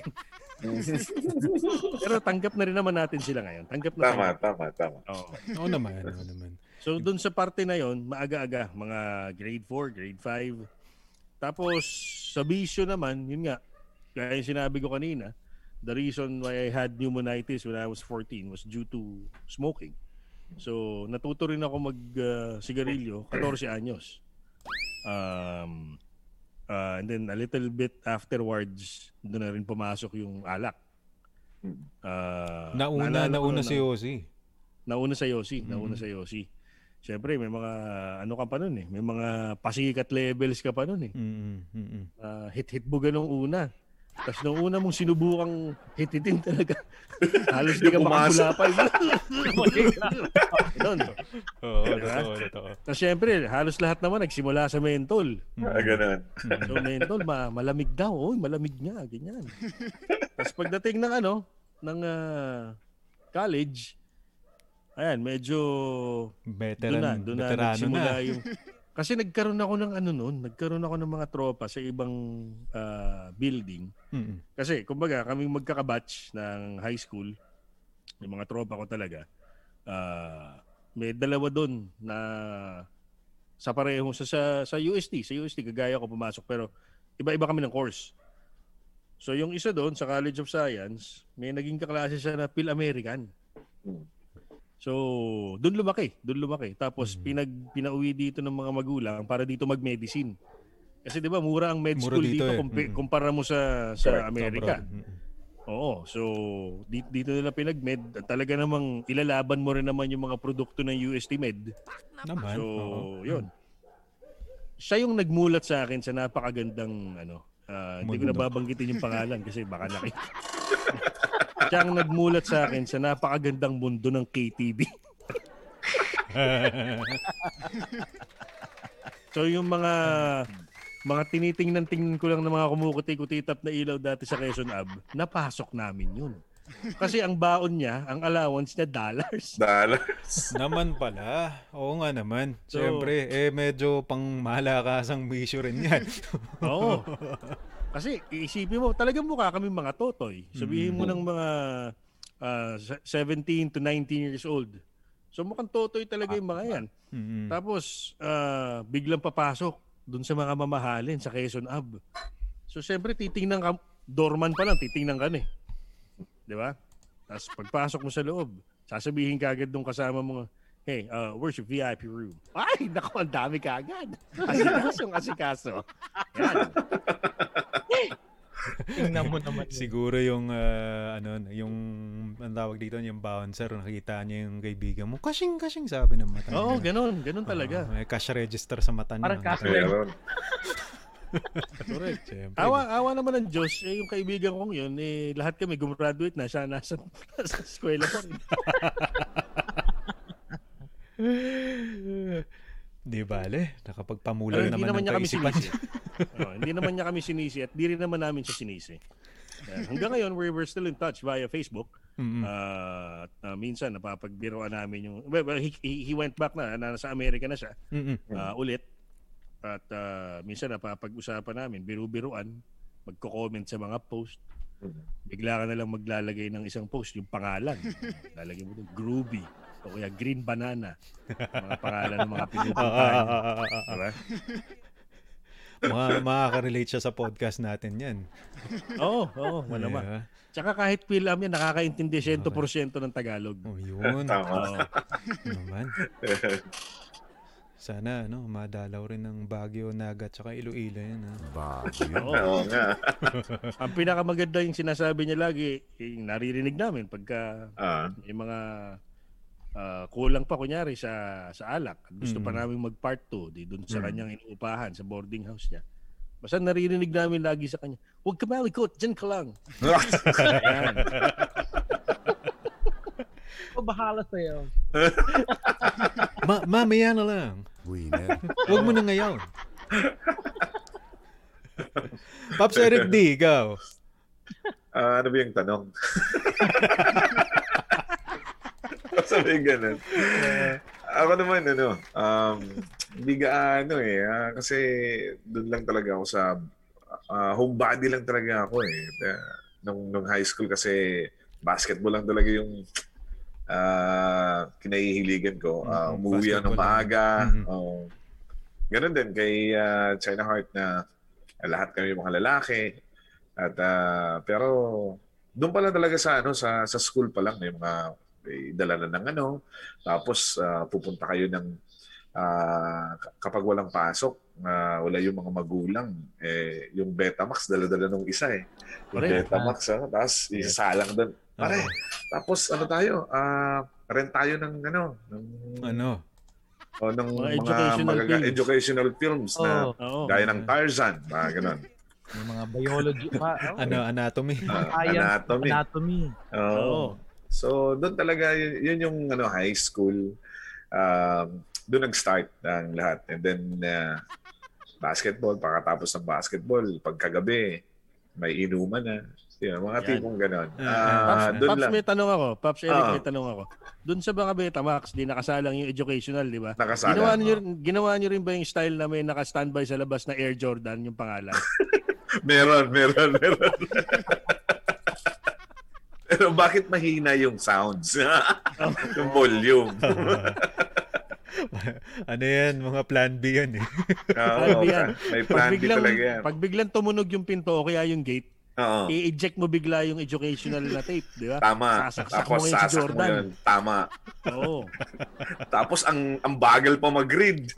Pero tanggap na rin naman natin sila ngayon. Tanggap na Tama, tanggap. tama, tama. Oo. Oo naman, oo naman. So doon sa parte na yon, maaga-aga, mga grade 4, grade 5. Tapos sa bisyo naman, yun nga, kaya yung sinabi ko kanina, the reason why I had pneumonitis when I was 14 was due to smoking. So natuto rin ako mag uh, sigarilyo 14 anyos. Um, uh, and then a little bit afterwards, doon na rin pumasok yung alak. Uh, Nauna, nauna na- si Ozzy. Nauna sa Yossi, nauna sa Yossi. Siyempre, may mga ano ka pa nun eh. May mga pasikat levels ka pa nun eh. Mm, mm, mm. Ah, hit-hit buga nung una. Tapos nung una mong sinubukang hit-hitin talaga. Halos di ka makagulapay. Ganun. Oo, totoo, totoo. Tapos siyempre, halos lahat naman nagsimula sa mentol. Ah, ganun. So mentol, ma- malamig daw. Oy, malamig nga, ganyan. Tapos pagdating ng ano, ng ah, college, ayan, medyo Veteran, doon na, doon na nagsimula na. yung kasi nagkaroon ako ng ano noon, nagkaroon ako ng mga tropa sa ibang ah, building. Mm, Kasi kumbaga kaming magkakabatch ng high school, yung mga tropa ko talaga. ah, may dalawa doon na sa pareho sa, sa sa UST, sa UST kagaya ko pumasok pero iba-iba kami ng course. So yung isa doon sa College of Science, may naging kaklase siya na Phil American. So, doon lumaki, doon lumaki. Tapos pinag pinauwi dito ng mga magulang para dito mag-medicine. Kasi 'di ba mura ang med Mura school dito dito, eh. kumpi- Mm. kumpara mo sa sa Correct. Amerika. Abroad. Mm, Oo. So, dito, dito nila pinag-med. Talaga namang ilalaban mo rin naman yung mga produkto ng UST Med. Naman. So, oo. yun. Siya yung nagmulat sa akin sa napakagandang ano, ah, hindi ko nababanggitin yung pangalan kasi baka naki. Siya ang nagmulat sa akin sa napakagandang mundo ng KTV. So yung mga mga tinitingnan-tingnan ko lang ng mga kumukuti-kutitap na ilaw dati sa Quezon Ab, napasok namin yun. Kasi ang baon niya, ang allowance niya dollars. Dollars. naman pala. Oo nga naman. So- Siyempre, eh medyo pang malakasang bisyo rin yan. Oo. Kasi iisipin mo, talagang mukha kami mga totoy. Sabihin mo ng mga ah, se- 17 to 19 years old. So mukhang totoy talaga yung mga yan. Mm, Tapos ah, biglang papasok dun sa mga mamahalin sa Quezon Ab. So siyempre titingnan ka, doorman pa lang, titingnan ka na eh. Di ba? Tapos pagpasok mo sa loob, sasabihin ka agad nung kasama mo, hey, uh, where's your VIP room? Ay, nako, ang dami ka agad. Asikasong asikaso. Yan. Tingnan mo naman. yun. Siguro yung ah, ano yung ang tawag dito yung bouncer nakita niya yung kaibigan mo kasing kasing sabi ng mata Oo, niya. ganun. Ganun talaga. Oo, may cash register sa mata niya. Parang cash. Correct. Siyempre. Awa, awa naman ng Diyos, eh, yung kaibigan kong yun, eh, lahat kami gumraduate na, siya nasa, nasa eskwela pa rin. Di bale, Pero nakapagpamulan hindi naman, naman ng niya kami kaisipan. sinisi. Oo, hindi naman niya kami sinisi at di rin naman namin siya sinisi. Hanggang ngayon, we're, we're still in touch via Facebook. Mm-mm. Ah, at, ah, minsan, napapagbiroan namin yung... Well, he, he- went back na, na, nasa Amerika na siya, Mm-mm. ah, ulit. At ah, minsan, napapag-usapan namin, biru-biruan, magko-comment sa mga post. Bigla ka na lang maglalagay ng isang post, yung pangalan. Lalagay mo doon, Groovy. O kaya Green Banana. Mga pangalan ng mga Ah, pinupuntahan ah, ah, ah, ah, ah. Diba? Mga- makaka-relate siya sa podcast natin yan. Oo, oo, malamang. Yeah. Tsaka kahit Pilam yan, nakakaintindi 100% ng Tagalog. Oh, yun. Tama. Oo. naman. Sana, ano, madalaw rin ng Baguio, Naga, tsaka Iloilo yan. Ha? Oo. Oo nga. Ang pinakamaganda yung sinasabi niya lagi, yung naririnig namin pagka Ah. yung mga ah, kulang pa kunyari sa sa alak. Gusto pa Mm. namin mag part 2 di doon sa Mm. kanyang inuupahan sa boarding house niya. Basta naririnig namin lagi sa kanya, huwag ka malikot, dyan ka lang. Ayan. Ako bahala sa'yo. Ma mamaya na lang. Huwag mo na ngayon. Pops Eric D, ikaw. Ah, ano ba yung tanong? Sabi ganun. ako naman, ano, um, hindi gaano eh. ah, kasi doon lang talaga ako sa ah, homebody lang talaga ako eh. Nung, nung high school kasi basketball lang talaga yung ah, kinahihiligan ko. Mhm, umuwi ako ng maaga. Mhm. Oh. Ganun din kay ah, China Heart na lahat kami mga lalaki. At ah, pero doon pa lang talaga sa ano sa sa school pa lang may mga may dala na ng ano tapos ah, pupunta kayo ng ah, k- kapag walang pasok ah, wala yung mga magulang eh yung Betamax dala-dala nung isa eh yung Correct. Betamax ah, tapos isasalang doon pare tapos ano tayo ah rent tayo ng ano ng Ano? o ng Mga mga, educational magaga- films. educational films na Oo. Oo. gaya ng Tarzan mga ganun May mga biology pa. Oh, Ano, anatomy? Ah, science, anatomy anatomy. Oo. Oo. So, doon talaga, yun, yun yung ano, high school. Um, doon nag-start ang lahat. And then, uh, basketball, pagkatapos ng basketball, pagkagabi, may inuman na. Yun, mga Yan. tipong ganon. Ah, Ah, Pops, doon Pops, lang. may tanong ako. Pops Eric, Ah. may tanong ako. Doon sa mga Betamax, di nakasalang yung educational, di ba? Nakasala. Ginawa niyo, ginawa niyo rin ba yung style na may naka-standby sa labas na Air Jordan, yung pangalan? Meron, meron, meron. Pero bakit mahina yung sounds? yung volume. ano yan? Mga plan B yan eh. Oo, Plan B yan. May Pag plan B talaga yan. pag biglang tumunog yung pinto o kaya yung gate, Oo. i-eject mo bigla yung educational na tape, di ba? Tama. Sasaksak Tapos mo si sasak mo Jordan. yun. Tama. Oo. Tapos ang ang bagal pa mag-read.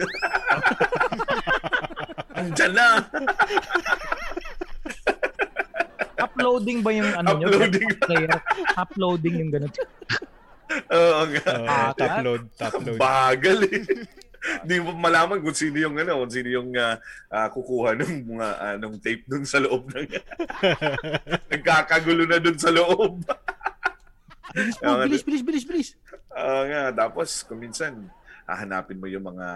Andiyan na. Uploading ba yung ano nyo? Uploading. Player? Uploading yung ganun. Oo nga. Uh, top load, top Ang load. bagal eh. Hindi mo malaman kung sino yung ano, kung sino yung ah, ah, kukuha ng mga ah, nung tape dun sa loob ng Nagkakagulo na dun sa loob. Bilis Oo po, nga, bilis, bilis, bilis, bilis. Oo nga, tapos kung minsan hahanapin mo yung mga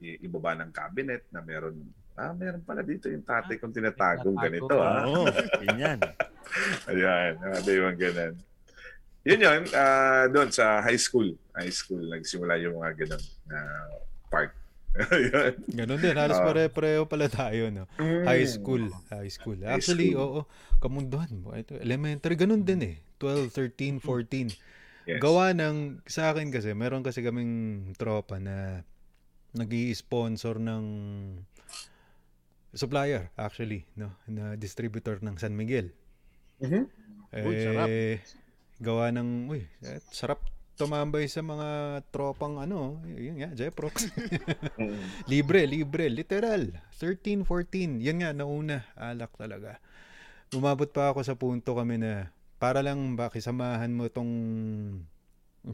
i- ibaba ng cabinet na meron Ah, meron pala dito yung tatay kong tinatagong Tinatago. ganito ah. Oo, ganyan. Ayan, uh, di ba ganun. Yun yun, ah, doon sa high school. High school, nagsimula yung mga ganun na part. Ayan. Ganun din. Halos Ah. pare-pareho pala tayo, no? Mm. High school. High school. High Actually, school. oo. Kamunduhan. Ito, elementary, ganun din eh. 12, 13, 14. Yes. Gawa ng, sa akin kasi, meron kasi kaming tropa na nag sponsor ng supplier, actually, no? Na distributor ng San Miguel. Mhm. Eh, Uy, sarap. gawa ng, uy, eh, sarap tumambay sa mga tropang ano, yun nga, Jeprox. libre, libre, literal. 13, 14, yan nga, nauna, alak talaga. Umabot pa ako sa punto kami na para lang bakisamahan mo tong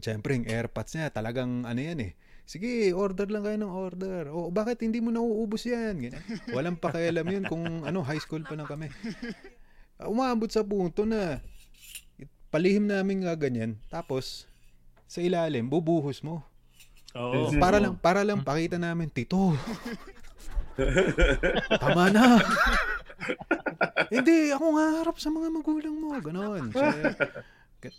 Siyempre, yung airpods niya, talagang ano yan eh. Sige, order lang kayo ng order. O, bakit hindi mo nauubos yan? Ganyan. Walang pakialam yun kung ano, high school pa lang kami. Umabot sa punto na palihim namin nga ganyan. Tapos, sa ilalim, bubuhos mo. Oo. Para lang, para lang pakita namin, Tito. Tama na. Hindi, ako nga harap sa mga magulang mo. Ganon. So,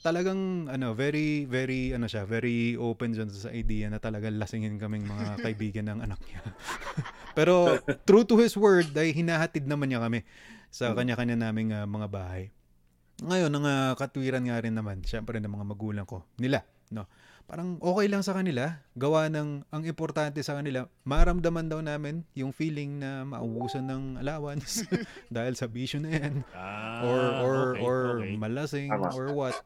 talagang ano very very ano siya very open dyan sa idea na talagang lasingin kaming mga kaibigan ng anak niya. Pero true to his word ay hinahatid naman niya kami sa kanya-kanya naming uh, mga bahay. Ngayon ang uh, katwiran nga rin naman syempre ng mga magulang ko nila no parang okay lang sa kanila gawa ng ang importante sa kanila maramdaman daw namin yung feeling na maubusan ng allowance dahil sa bisyo na yan Ah, or or okay, or okay. malasing or what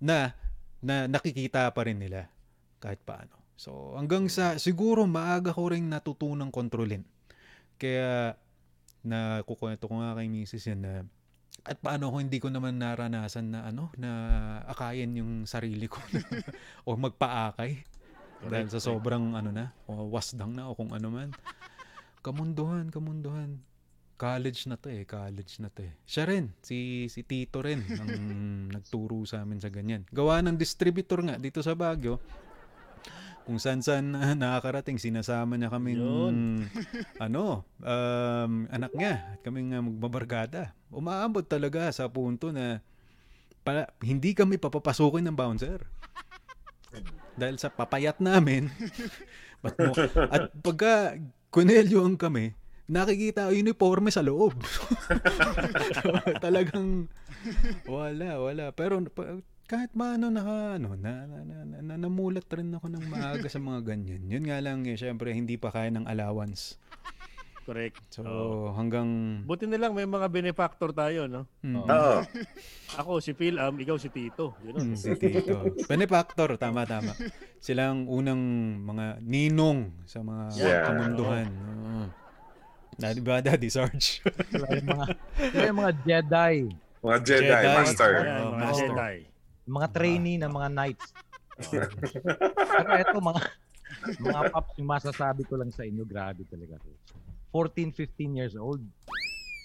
na na nakikita pa rin nila kahit paano. So hanggang sa siguro maaga ko ring natutunang kontrolin. Kaya na kukwento ko nga kay Mrs. yan na at paano kung hindi ko naman naranasan na ano na akayin yung sarili ko o magpaakay? Dahil sa sobrang ano na o wasdang na o kung ano man. Kamunduhan kamunduhan. College na to eh, college na to eh. Siya rin, si, si Tito rin, ang nagturo sa amin sa ganyan. Gawa ng distributor nga dito sa Baguio, kung saan saan na nakakarating, sinasama niya kaming, ano, um, anak niya, at kaming uh, magbabargada. Umaabot talaga sa punto na pa, hindi kami papapasukin ng bouncer. Dahil sa papayat namin, mo, at pagka Cornelio ang kami, nakikita ang uniforme sa loob. Talagang wala, wala. Pero kahit maano naka ano, na, na, na, na, na- namulat rin ako ng maaga sa mga ganyan. Yun nga lang, eh, syempre hindi pa kaya ng allowance. Correct. So Oo. hanggang Buti na lang may mga benefactor tayo, no? Hmm. Oo. Ako si Phil, um, ikaw si Tito. Yun, Mm, si Tito. Benefactor, tama, tama. Silang unang mga ninong sa mga Yeah. kamunduhan. Oo. Daddy ba, Daddy Sarge? Sila yung mga, sila yung mga Jedi. Mga Jedi, Jedi. Master. Ayan, Oh, mga master. Jedi. Mga trainee ng mga knights. Pero eto, mga mga paps, yung masasabi ko lang sa inyo, grabe talaga. 14, 15 years old,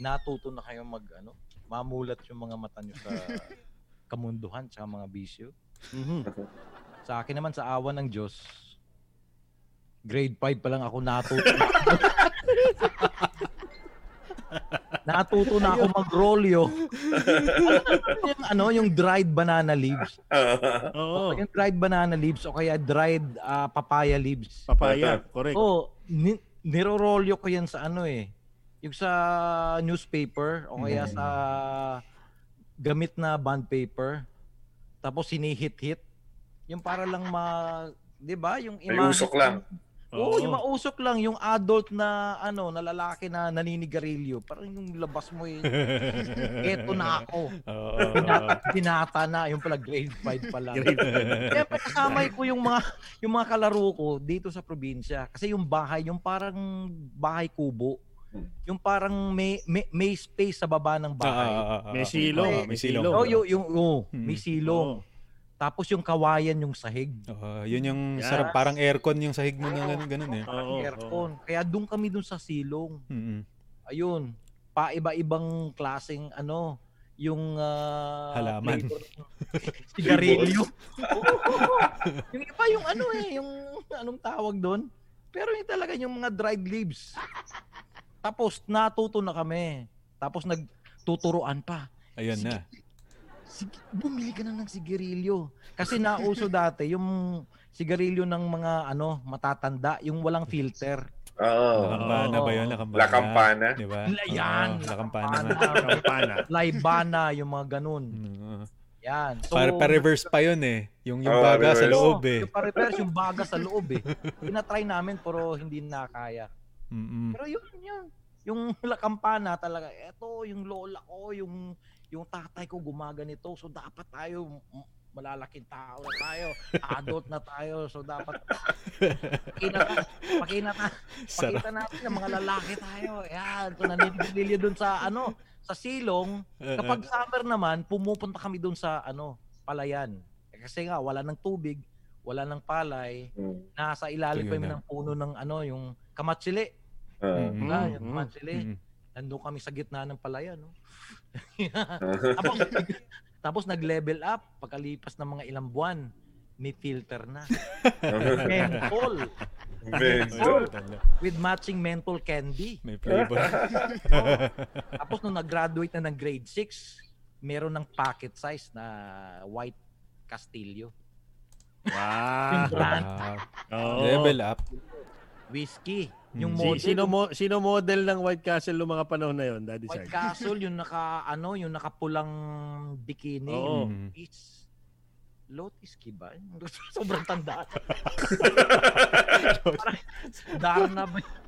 natuto na kayo mag, ano, mamulat yung mga mata nyo sa kamunduhan sa mga bisyo. Mhm. Sa akin naman, sa awa ng Diyos, grade 5 pa lang ako natuto. natuto na ako mag-rolyo. yung ano, yung dried banana leaves. Oo. Yung dried banana leaves o kaya dried ah, papaya leaves. Papaya, correct. Oo, ni- nirorolyo ko yan sa ano eh. Yung sa newspaper o kaya sa gamit na bond paper. Tapos sinihit-hit. Yung para lang ma... Di ba? Yung May imahe- usok lang. Oo, Oo. yung mausok lang. Yung adult na ano, na lalaki na naninigarilyo. Parang yung labas mo eh. Eto na ako. Oo. Binata, binata na. Yung pala grade 5 pa lang. Siyempre kasama ko yung mga yung mga kalaro ko dito sa probinsya kasi yung bahay yung parang bahay kubo. Yung parang may may, may space sa baba ng bahay. Ah, ah, ah, ah. May silong. May silong. oh, yung yung oh, Hmm. may silong. Tapos yung kawayan yung sahig. Oo, yun yung Yes. sarap, parang aircon yung sahig mo na ganun, ganun eh. Oo, aircon. Kaya doon kami doon sa silong. Mm-mm. Ayun. Paiba-ibang klaseng ano, yung ah, Halaman. Sigarilyo. Yung iba yung ano eh, yung anong tawag doon. Pero yung talaga yung mga dried leaves. Tapos natuto na kami. Tapos nagtuturuan pa. Ayun na. Sige, bumili ka na ng sigarilyo. Kasi nauso dati yung sigarilyo ng mga ano matatanda, yung walang filter. Oo. Lakampana ba yun? Lakampana. La Campana. Di ba? Yan, Oo, lakampana. nga. Kampana. Laibana, yung mga ganun. Mm, Yan. So, Pa, pa-reverse pa yun eh. Yung, yung baga sa reverse. loob eh. Yung pa-reverse, yung baga sa loob eh. Tinatry namin pero hindi nakaya. Mm-mm. Pero yun, yun. Yung La Campana talaga, eto yung lola ko, yung yung tatay ko gumaganito. So dapat tayo malalaking tao na tayo. Adult na tayo. So dapat pakita, pakita, na, pakita natin na mga lalaki tayo. Yan. So nanililigilyo dun sa ano, sa silong. Kapag summer naman, pumupunta kami dun sa ano, palayan. Eh, Kasi nga, wala ng tubig, wala ng palay. Mm. Nasa ilalim na. ng puno ng ano, yung kamatsili. Ah. Mm. Diba? Mm, Yung kamatsili. Mm. Nandun kami sa gitna ng palayan. No? tapos, tapos nag-level up pagkalipas ng mga ilang buwan. May filter na. Menthol. Menthol. With matching menthol candy. May flavor. Tapos nung nag-graduate na ng grade 6, meron ng pocket size na white Castillo. Wow. Yung brand. Wow. Oo. Level up. Whiskey. Yung Hmm. Si, model. sino, mo, sino model ng White Castle noong mga panahon na yon, Daddy White Sarge? Castle, yung naka, ano, yung nakapulang bikini. Oo. Mm. Is Lotiski ba? Sobrang tanda. Parang Darna ba? yung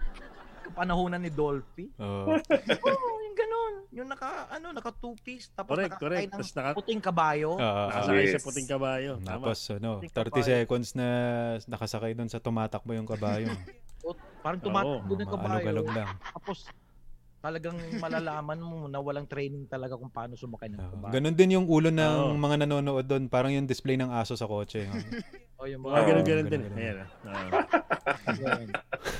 Kapanahunan ni Dolphy. Oo. Oo, yung ganun. Yung naka, ano, naka two-piece. Tapos Correct, nakakay correct. ng Tapos naka- puting kabayo. Oo. Nakasakay Yes. sa puting kabayo. Tapos ano, Puting 30 kabayo. seconds na nakasakay doon sa tumatakbo yung kabayo. Parang tumatakbo ng kabayo. Maalog-alog lang. Tapos talagang malalaman mo na walang training talaga kung paano sumakay ng kabayo. Ganun din yung ulo ng Oo. mga nanonood doon. Parang yung display ng aso sa kotse. O yung Mga mga Oo, ganun-ganun din. ganun-ganun. Ayan. Yan.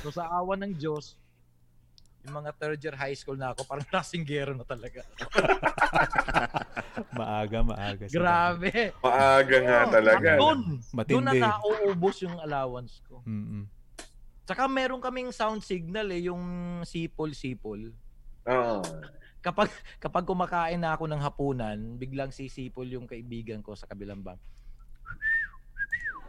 So sa awa ng Diyos, yung mga third year high school na ako, parang lasinggero na talaga. maaga, maaga. Grabe. Maaga nga talaga. Doon, doon na nauubos yung allowance ko. Mm-mm. Tsaka meron kaming sound signal eh, yung sipol-sipol. Oo. Kapag kapag kumakain na ako ng hapunan, biglang sisipol yung kaibigan ko sa kabilang bang.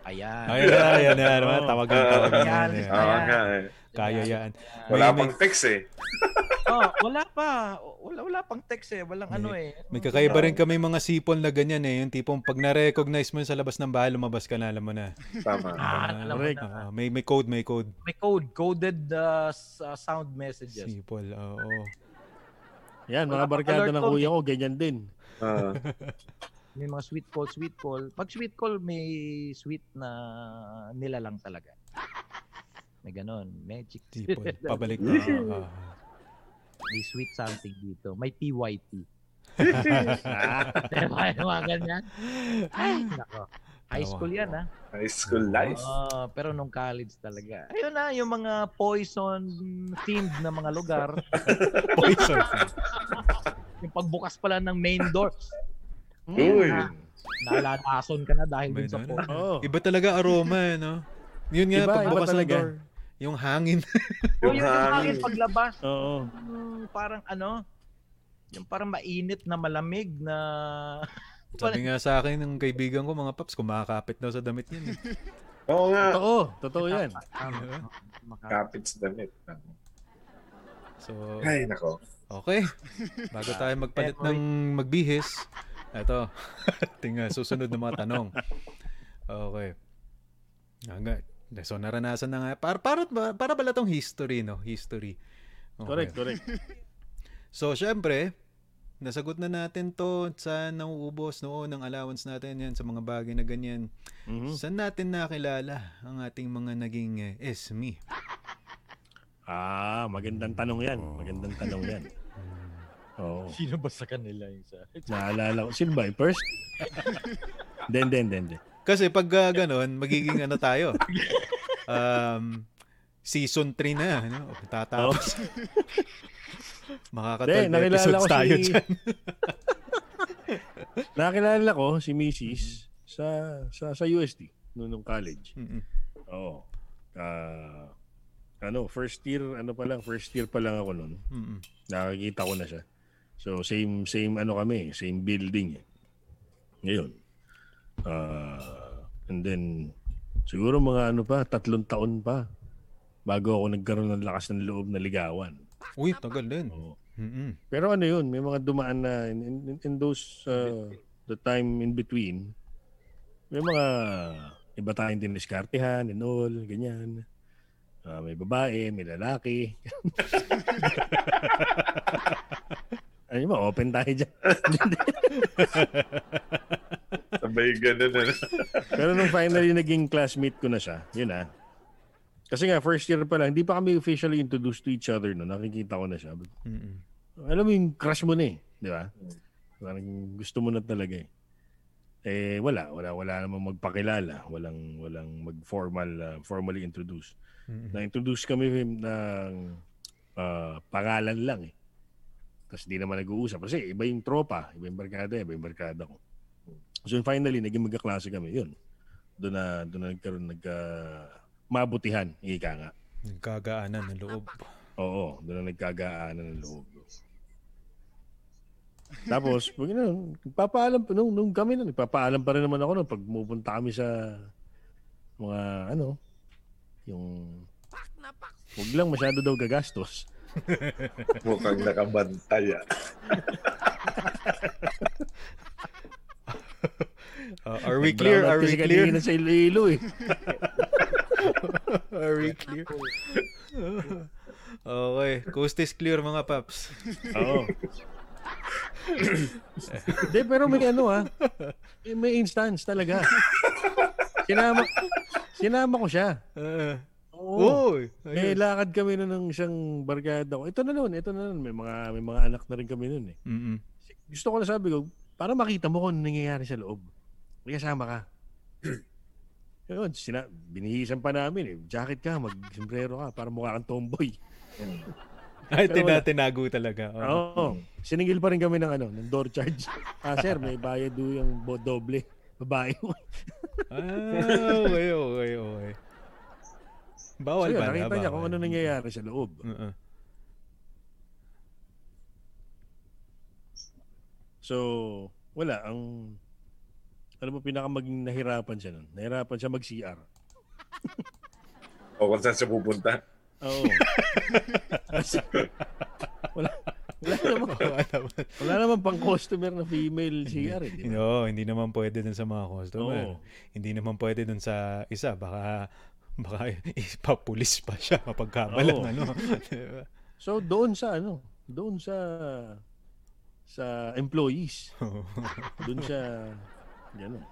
Ayan. Ayan ayan naman. Oo. Tawagan, tawagan. Ayan. yan, Oo yan. nga eh. Kaya yan. Wala May- pang text eh. oh, wala pa. Wala wala pang text eh. Walang ano eh. May kakaiba rin kami mga sipon na ganyan eh. Yung tipong pag na-recognize mo sa labas ng bahay, lumabas ka na, alam mo na. Tama. Ah, alam mo na. Oo, may, may code, may code. May code, coded uh, uh, sound messages. Sipol, oo. Yan, Wala mga pang barkada ng kuya ko, ganyan din. Ah. May mga sweet call, sweet call. Pag sweet call, may sweet na nila lang talaga. May ganon. Magic. Sipol. Pabalik na. Oo. may sweet something dito. May PYT. Diba? Yung mga ganyan. Ay, nako. High school yan, ha? High school life. Ah, pero nung college talaga. Ayun na, yung mga poison themed na mga lugar. Poison. yung pagbukas pala ng main door. Uy. Na, naalalason ka na dahil dun sa poison. Oo. Iba talaga aroma, eh, no? Yun nga, Iba, pagbukas ng door. Yung hangin. Yung yung hangin hangin. paglabas. Oo. Hmm, parang ano, yung parang mainit na malamig na Sabi nga sa akin ng kaibigan ko, mga paps, kumakapit daw sa damit niyan. Eh. Oo nga. Totoo. Totoo yan. Kapit sa damit. So, Ay, nako. okay. Bago tayo magpalit ng magbihis, eto, tinga, susunod na mga tanong. Okay. Hanggang, so naranasan na nga. Para, para, para pala tong history, no? History. Okay. Correct, correct. So, syempre, nasagot na natin to sa nauubos noon ng allowance natin yan sa mga bagay na ganyan. Mhm. Saan natin nakilala ang ating mga naging eh, SME? Ah, magandang tanong yan. Magandang tanong yan. Oo. Sino ba sa kanila yung sa... Naalala ko. Sino ba? Yung first? Den, den, den, den. Kasi pag uh, ganon, magiging ano tayo? Um, season 3 na. Ano? Tatapos. Makaka 12 Hindi, nakilala episodes ko tayo si- dyan. Nakilala ko si Mrs. sa sa sa USD noong nung college. Mm-mm. Oo. Ah, ano, first year, ano pa lang, first year pa lang ako noon. Mm-mm. Nakakita ko na siya. So same same ano kami, same building. eh. Ngayon. Ah, and then siguro mga ano pa, tatlong taon pa bago ako nagkaroon ng lakas ng loob na ligawan. Uy, tagal din. Oo. Pero ano yun, may mga dumaan na in, in, in those uh, the time in between, may mga iba tayong diniskartehan and all, ganyan. Ah, may babae, may lalaki. ano ba, open tayo dyan. Sa Sabay ganun. Ano? Pero nung finally naging classmate ko na siya, yun ah. Kasi nga, first year pa lang, hindi pa kami officially introduced to each other no. Nakikita ko na siya. Mm-mm. Alam mo yung crush mo na eh. Di ba? Parang gusto mo na talaga eh. Eh, wala. Wala, wala namang magpakilala. Walang, walang mag-formal, uh, formally introduce. Mm-mm. Na-introduce kami ng ah, pangalan lang eh. Tapos di naman nag-uusap. Kasi iba yung tropa, iba yung barkada, iba yung barkada ko. So finally, naging magkaklase kami. Yun. Doon na, doon na nagkaroon, nagka, mabutihan, ika nga. Nagkagaanan ng loob. Oo, doon na nagkagaanan ng loob. Tapos, pag ano, nagpapaalam pa, nung, nung kami na, nagpapaalam pa rin naman ako nung pag pupunta kami sa mga, ano, yung, huwag lang masyado daw gagastos. Mukhang nakabantay ah. Uh, are we clear? Are we clear? Kanina sa Iloilo eh. Are we clear? okay. Coast is clear mga paps. Oo. Hindi, pero may ano ah. May, may instance talaga. Sinama, sinama ko siya. Uh, Oo. Uy, May lakad kami na ng isang barkada ko. Ito na noon, ito na noon. May mga, may mga anak na rin kami noon eh. Mm-mm. Gusto ko na sabi ko, para makita mo kung ano nangyayari sa loob. May kasama ka. Yun, sina, binihisan pa namin eh. Jacket ka, mag-sombrero ka, para mukha kang tomboy. Ay, Pero wala. tina- tinago talaga. Oo. Oo. Siningil pa rin kami ng ano, ng door charge. Ah, sir, may bayad do yung doble. Babae mo. Ah, okay, okay, okay. Bawal so, yun, ba na? nakita niya kung ano nangyayari sa loob. Oo. So, wala. Ang, alam mo, pinaka maging nahirapan siya nun. Nahirapan siya mag-CR. O kung saan siya pupunta. Oo. Wala, wala naman, wala naman pang customer na female CR. Eh, di ba? No, hindi naman pwede dun sa mga customer. Oo. Hindi naman pwede dun sa isa. Baka, baka ipapulis pa siya mapagkamalang Oo. ano. Diba? So, doon sa ano, doon sa sa employees. doon sa gano'n.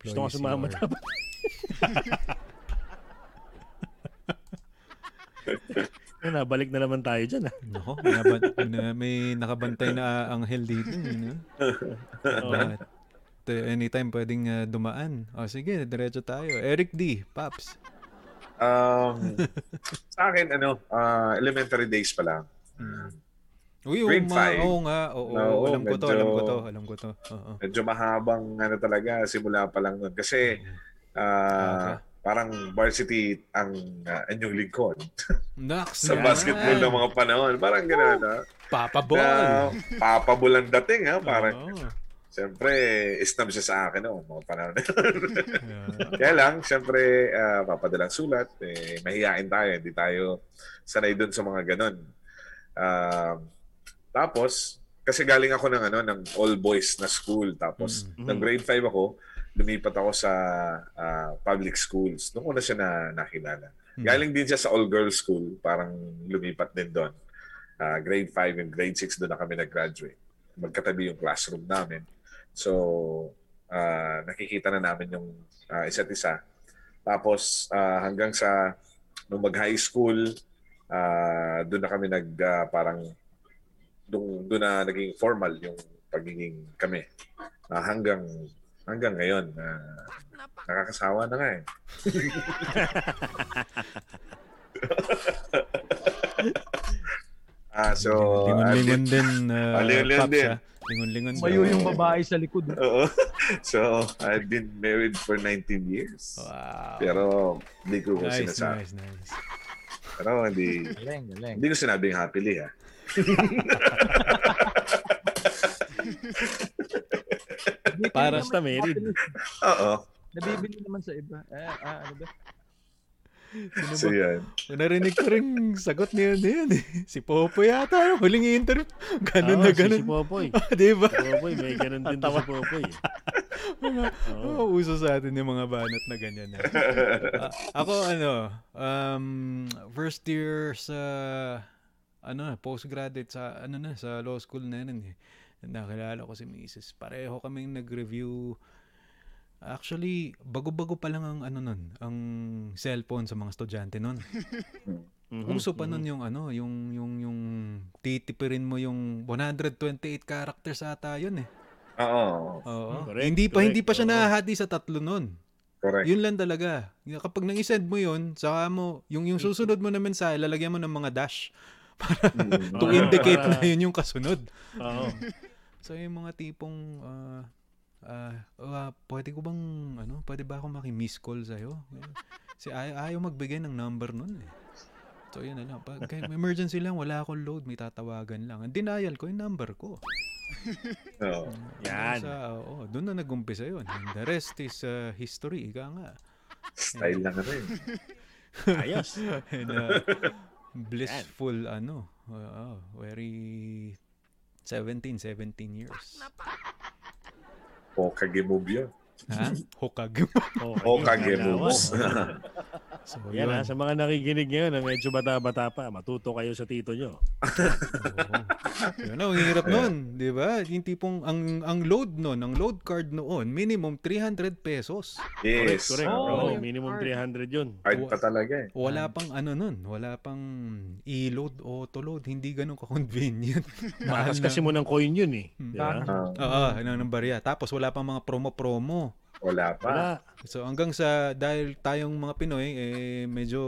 Gusto ko sumama dapat. Ayun, nabalik na naman tayo dyan. Ah. Nako, naban- na, may nakabantay na anghel dito. You know? At uh, anytime pwedeng uh, dumaan. O sige, diretso tayo. Eric D, Paps. Um, sa akin, ano, ah, elementary days pa lang. Uy, oo Grade nga, five. oo nga, oo, Oo, alam ko to, medyo- alam ko to, alam ko to. Oo. Medyo mahabang ano talaga, simula pa lang nun. Kasi ah, parang varsity ang uh, inyong lingkod Naks, sa basketball ng mga panahon. Parang gano'n, ha? Papabol. Na, papabol ang dating, ha? Parang, Oo. Siyempre, isnab siya sa akin, no? Mga panahon na yun. Kaya lang, siyempre, ah, papadalang sulat, eh, mahihain tayo, hindi tayo sanay dun sa mga ganon. Ah, tapos, kasi galing ako ng ano ng all boys na school tapos Mm. ng grade 5 ako lumipat ako sa ah, public schools doon ko na siya na nakilala Mm. galing din siya sa all girls school parang lumipat din doon Ah, grade 5 and grade 6 doon na kami nag-graduate magkatabi yung classroom namin so ah, nakikita na namin yung ah, isa't isa tapos ah, hanggang sa nung mag-high school ah, doon na kami nag ah, parang doon doon na naging formal yung pagiging kami Ah, hanggang hanggang ngayon na nakakasawa na nga eh. ah, so Lingon-lingon din, uh, Paps, din. Ah. Lingon-lingon. Mayo yung babae sa likod. Oo. so, I've been married for 19 years. Wow. Pero hindi ko Nice, sinasabi. nice, nice. Pero hindi Galing, galing. hindi ko sinabing happily ha. Para Basta married. Oo. Nabibili naman sa iba. Eh, ah, ano ba? Sino So, ba? yan. Narinig ko rin sagot niya na yun eh. Si Popo yata, huling interview. Ganun Oo, na si- ganun. Si Popoy. Di ba? Si Popoy, may ganun din si Popoy. Mga, oh, uso sa atin yung mga banat na ganyan. eh. Ah, ako ano, um, first year sa ano na, postgraduate sa ano na sa law school na yun eh. nakilala ko si Mrs. Pareho kaming nag-review. Actually, bago-bago pa lang ang ano nun, ang cellphone sa mga estudyante nun. Mhm, Uso pa nun mhm. yung ano, yung yung yung titipirin mo yung 128 characters ata yun eh. Oo. Oo. Correct, hindi pa correct, hindi pa siya nahahati sa tatlo nun. Correct. Yun lang talaga. Y- Kapag nang-send mo yun, saka mo, yung, yung susunod mo na mensahe, lalagyan mo ng mga dash para Mm. to indicate na yun yung kasunod. Oo. So yung mga tipong, ah, ah, ah, pwede ko bang, ano, pwede ba ako maki-miss call sa'yo? Si ay ayaw magbigay ng number nun eh. So yun na lang. Pag may emergency lang, wala akong load, may tatawagan lang. Ang denial ko, yung number ko. Oo. Yan. Sa, oo, doon na nag-umpisa yun. And the rest is ah, history, ika nga. Style lang rin. Ayos. And, uh, blissful ano uh, very 17 17 years Hokage move yun. ha Hokage Hokage Kalawa. moves. so Yan yun ha, sa mga nakikinig ngayon na medyo bata-bata pa, matuto kayo sa tito nyo. Oo. yun ang hirap nun di ba yung tipong ang ang load nun ang load card noon minimum 300 pesos yes. Correct. Oh, Oo, yung minimum card. 300 yun. Hard pa talaga eh. wala pang ano nun wala pang i-load auto load hindi ganun ka-convenient mahal na kasi mo ng coin yun eh. Hmm. Di ba? Ah, Oo, ano ng barya. Tapos wala pang mga promo-promo. Wala pa. Wala. So hanggang sa dahil tayong mga Pinoy eh medyo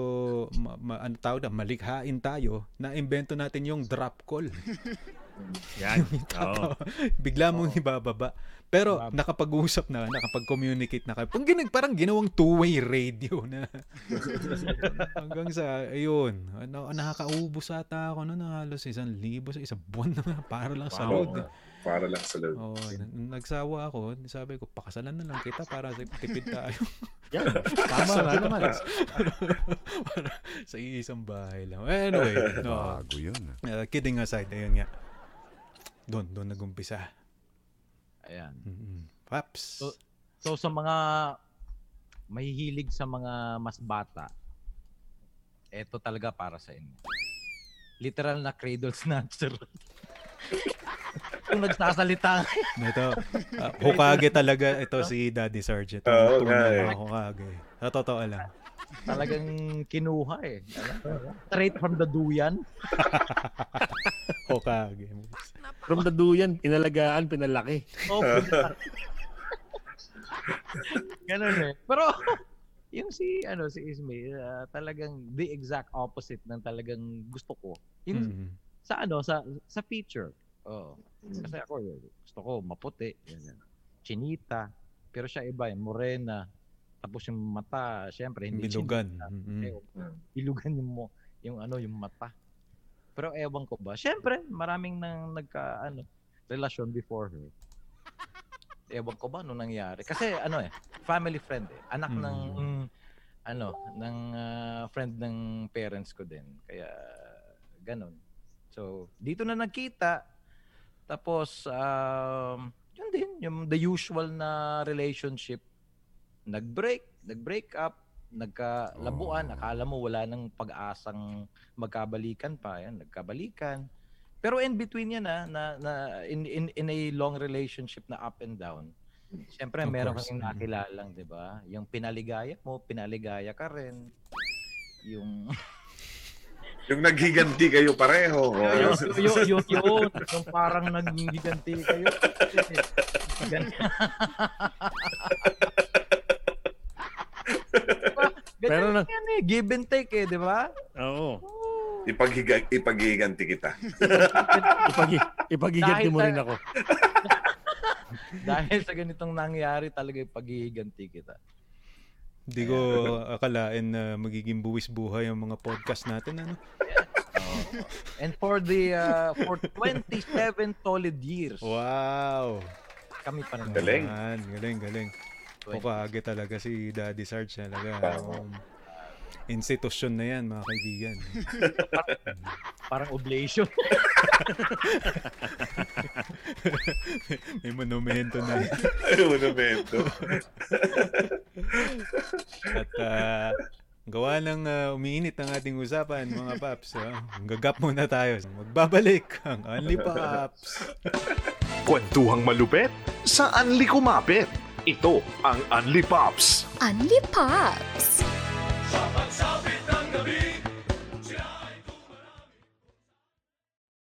ma, ma- ano tawag na malikhain tayo na imbento natin yung drop call. Yan. Oo. Bigla mong ibababa. Pero nakapag-usap na, nakapag-communicate na kayo. Pang ginag, parang ginawang two-way radio na. hanggang sa, ayun, ano, nakakaubos ata ako noon halos isang libo sa isang buwan na para lang sa Wow. Para lang sa load. Oh, nagsawa ako, sabi ko, pakasalan na lang kita para sa tipid tayo. Yan. Tama nga naman. Para sa isang bahay lang. Anyway, no, Bago yun. uh, kidding aside, ayun nga. Doon, doon nagumpisa. Ayan. Mm-mm. Paps. So- So sa mga mahihilig sa mga mas bata, eto talaga para sa inyo. Literal na cradle snatcher. Kung nagsasalita. Ito, uh, Hokage talaga ito si Daddy Sarge. Ito, nga eh. na Hokage. Sa totoo lang. talagang kinuha eh. Straight from the duyan. Hokage. From the duyan, inalagaan, pinalaki. Oh, Ganun eh. Pero yung si ano si Ismay ah, talagang the exact opposite ng talagang gusto ko. Yung Mm. sa ano sa sa feature. Oh. Kasi ako eh, gusto ko maputi, ganyan. Chinita, pero siya iba, eh, morena. Tapos yung mata, syempre hindi Bilugan. chinita. Mm-mm. Eh, Bilugan yung mo, yung ano, yung mata. Pero ewan ko ba. Syempre, maraming nang nagka ano, relasyon before her. Ewan ko ba nung nangyari. Kasi ano eh, family friend eh. Anak ng Mm. ano, ng ah, friend ng parents ko din. Kaya ganun. So, dito na nagkita. Tapos um yun din, yung the usual na relationship. Nag-break, nag-break up, nagkalabuan, akala mo wala nang pag-asang magkabalikan pa, yan, nagkabalikan. Pero in between yan na, na, na in, in, in a long relationship na up and down, Siyempre, Of meron course. kang nakilalang, di ba? Yung pinaligaya mo, pinaligaya ka rin. Yung... Yung naghiganti kayo pareho. yung, yung, yung, yun, yung parang naghiganti kayo. Ganyan Pero na- yan eh. Give and take eh, di ba? Oo. Ipaghiga, ipaghiganti kita. Ipag, ipagiganti Dahil mo rin ako. Dahil sa ganitong nangyari talaga yung paghihiganti kita. Hindi ko akalain na magiging buwis buhay ang mga podcast natin. Ano? Oo. And for the uh, for 27 solid years, Wow! kami pa rin. Galing. Galing, galing. Hokage talaga si Daddy Sarge talaga. Um, institusyon na yan, mga kaibigan. Parang oblation. May monumento na yan. Ay, monumento. At ah, gawa ng ah, umiinit ang ating usapan, mga paps. ah. Gagap muna tayo. Magbabalik ang Only Pops. Kwentuhang malupet sa Unli Kumapit. Ito ang Unli Pops. Unli Pops! Papa Chop.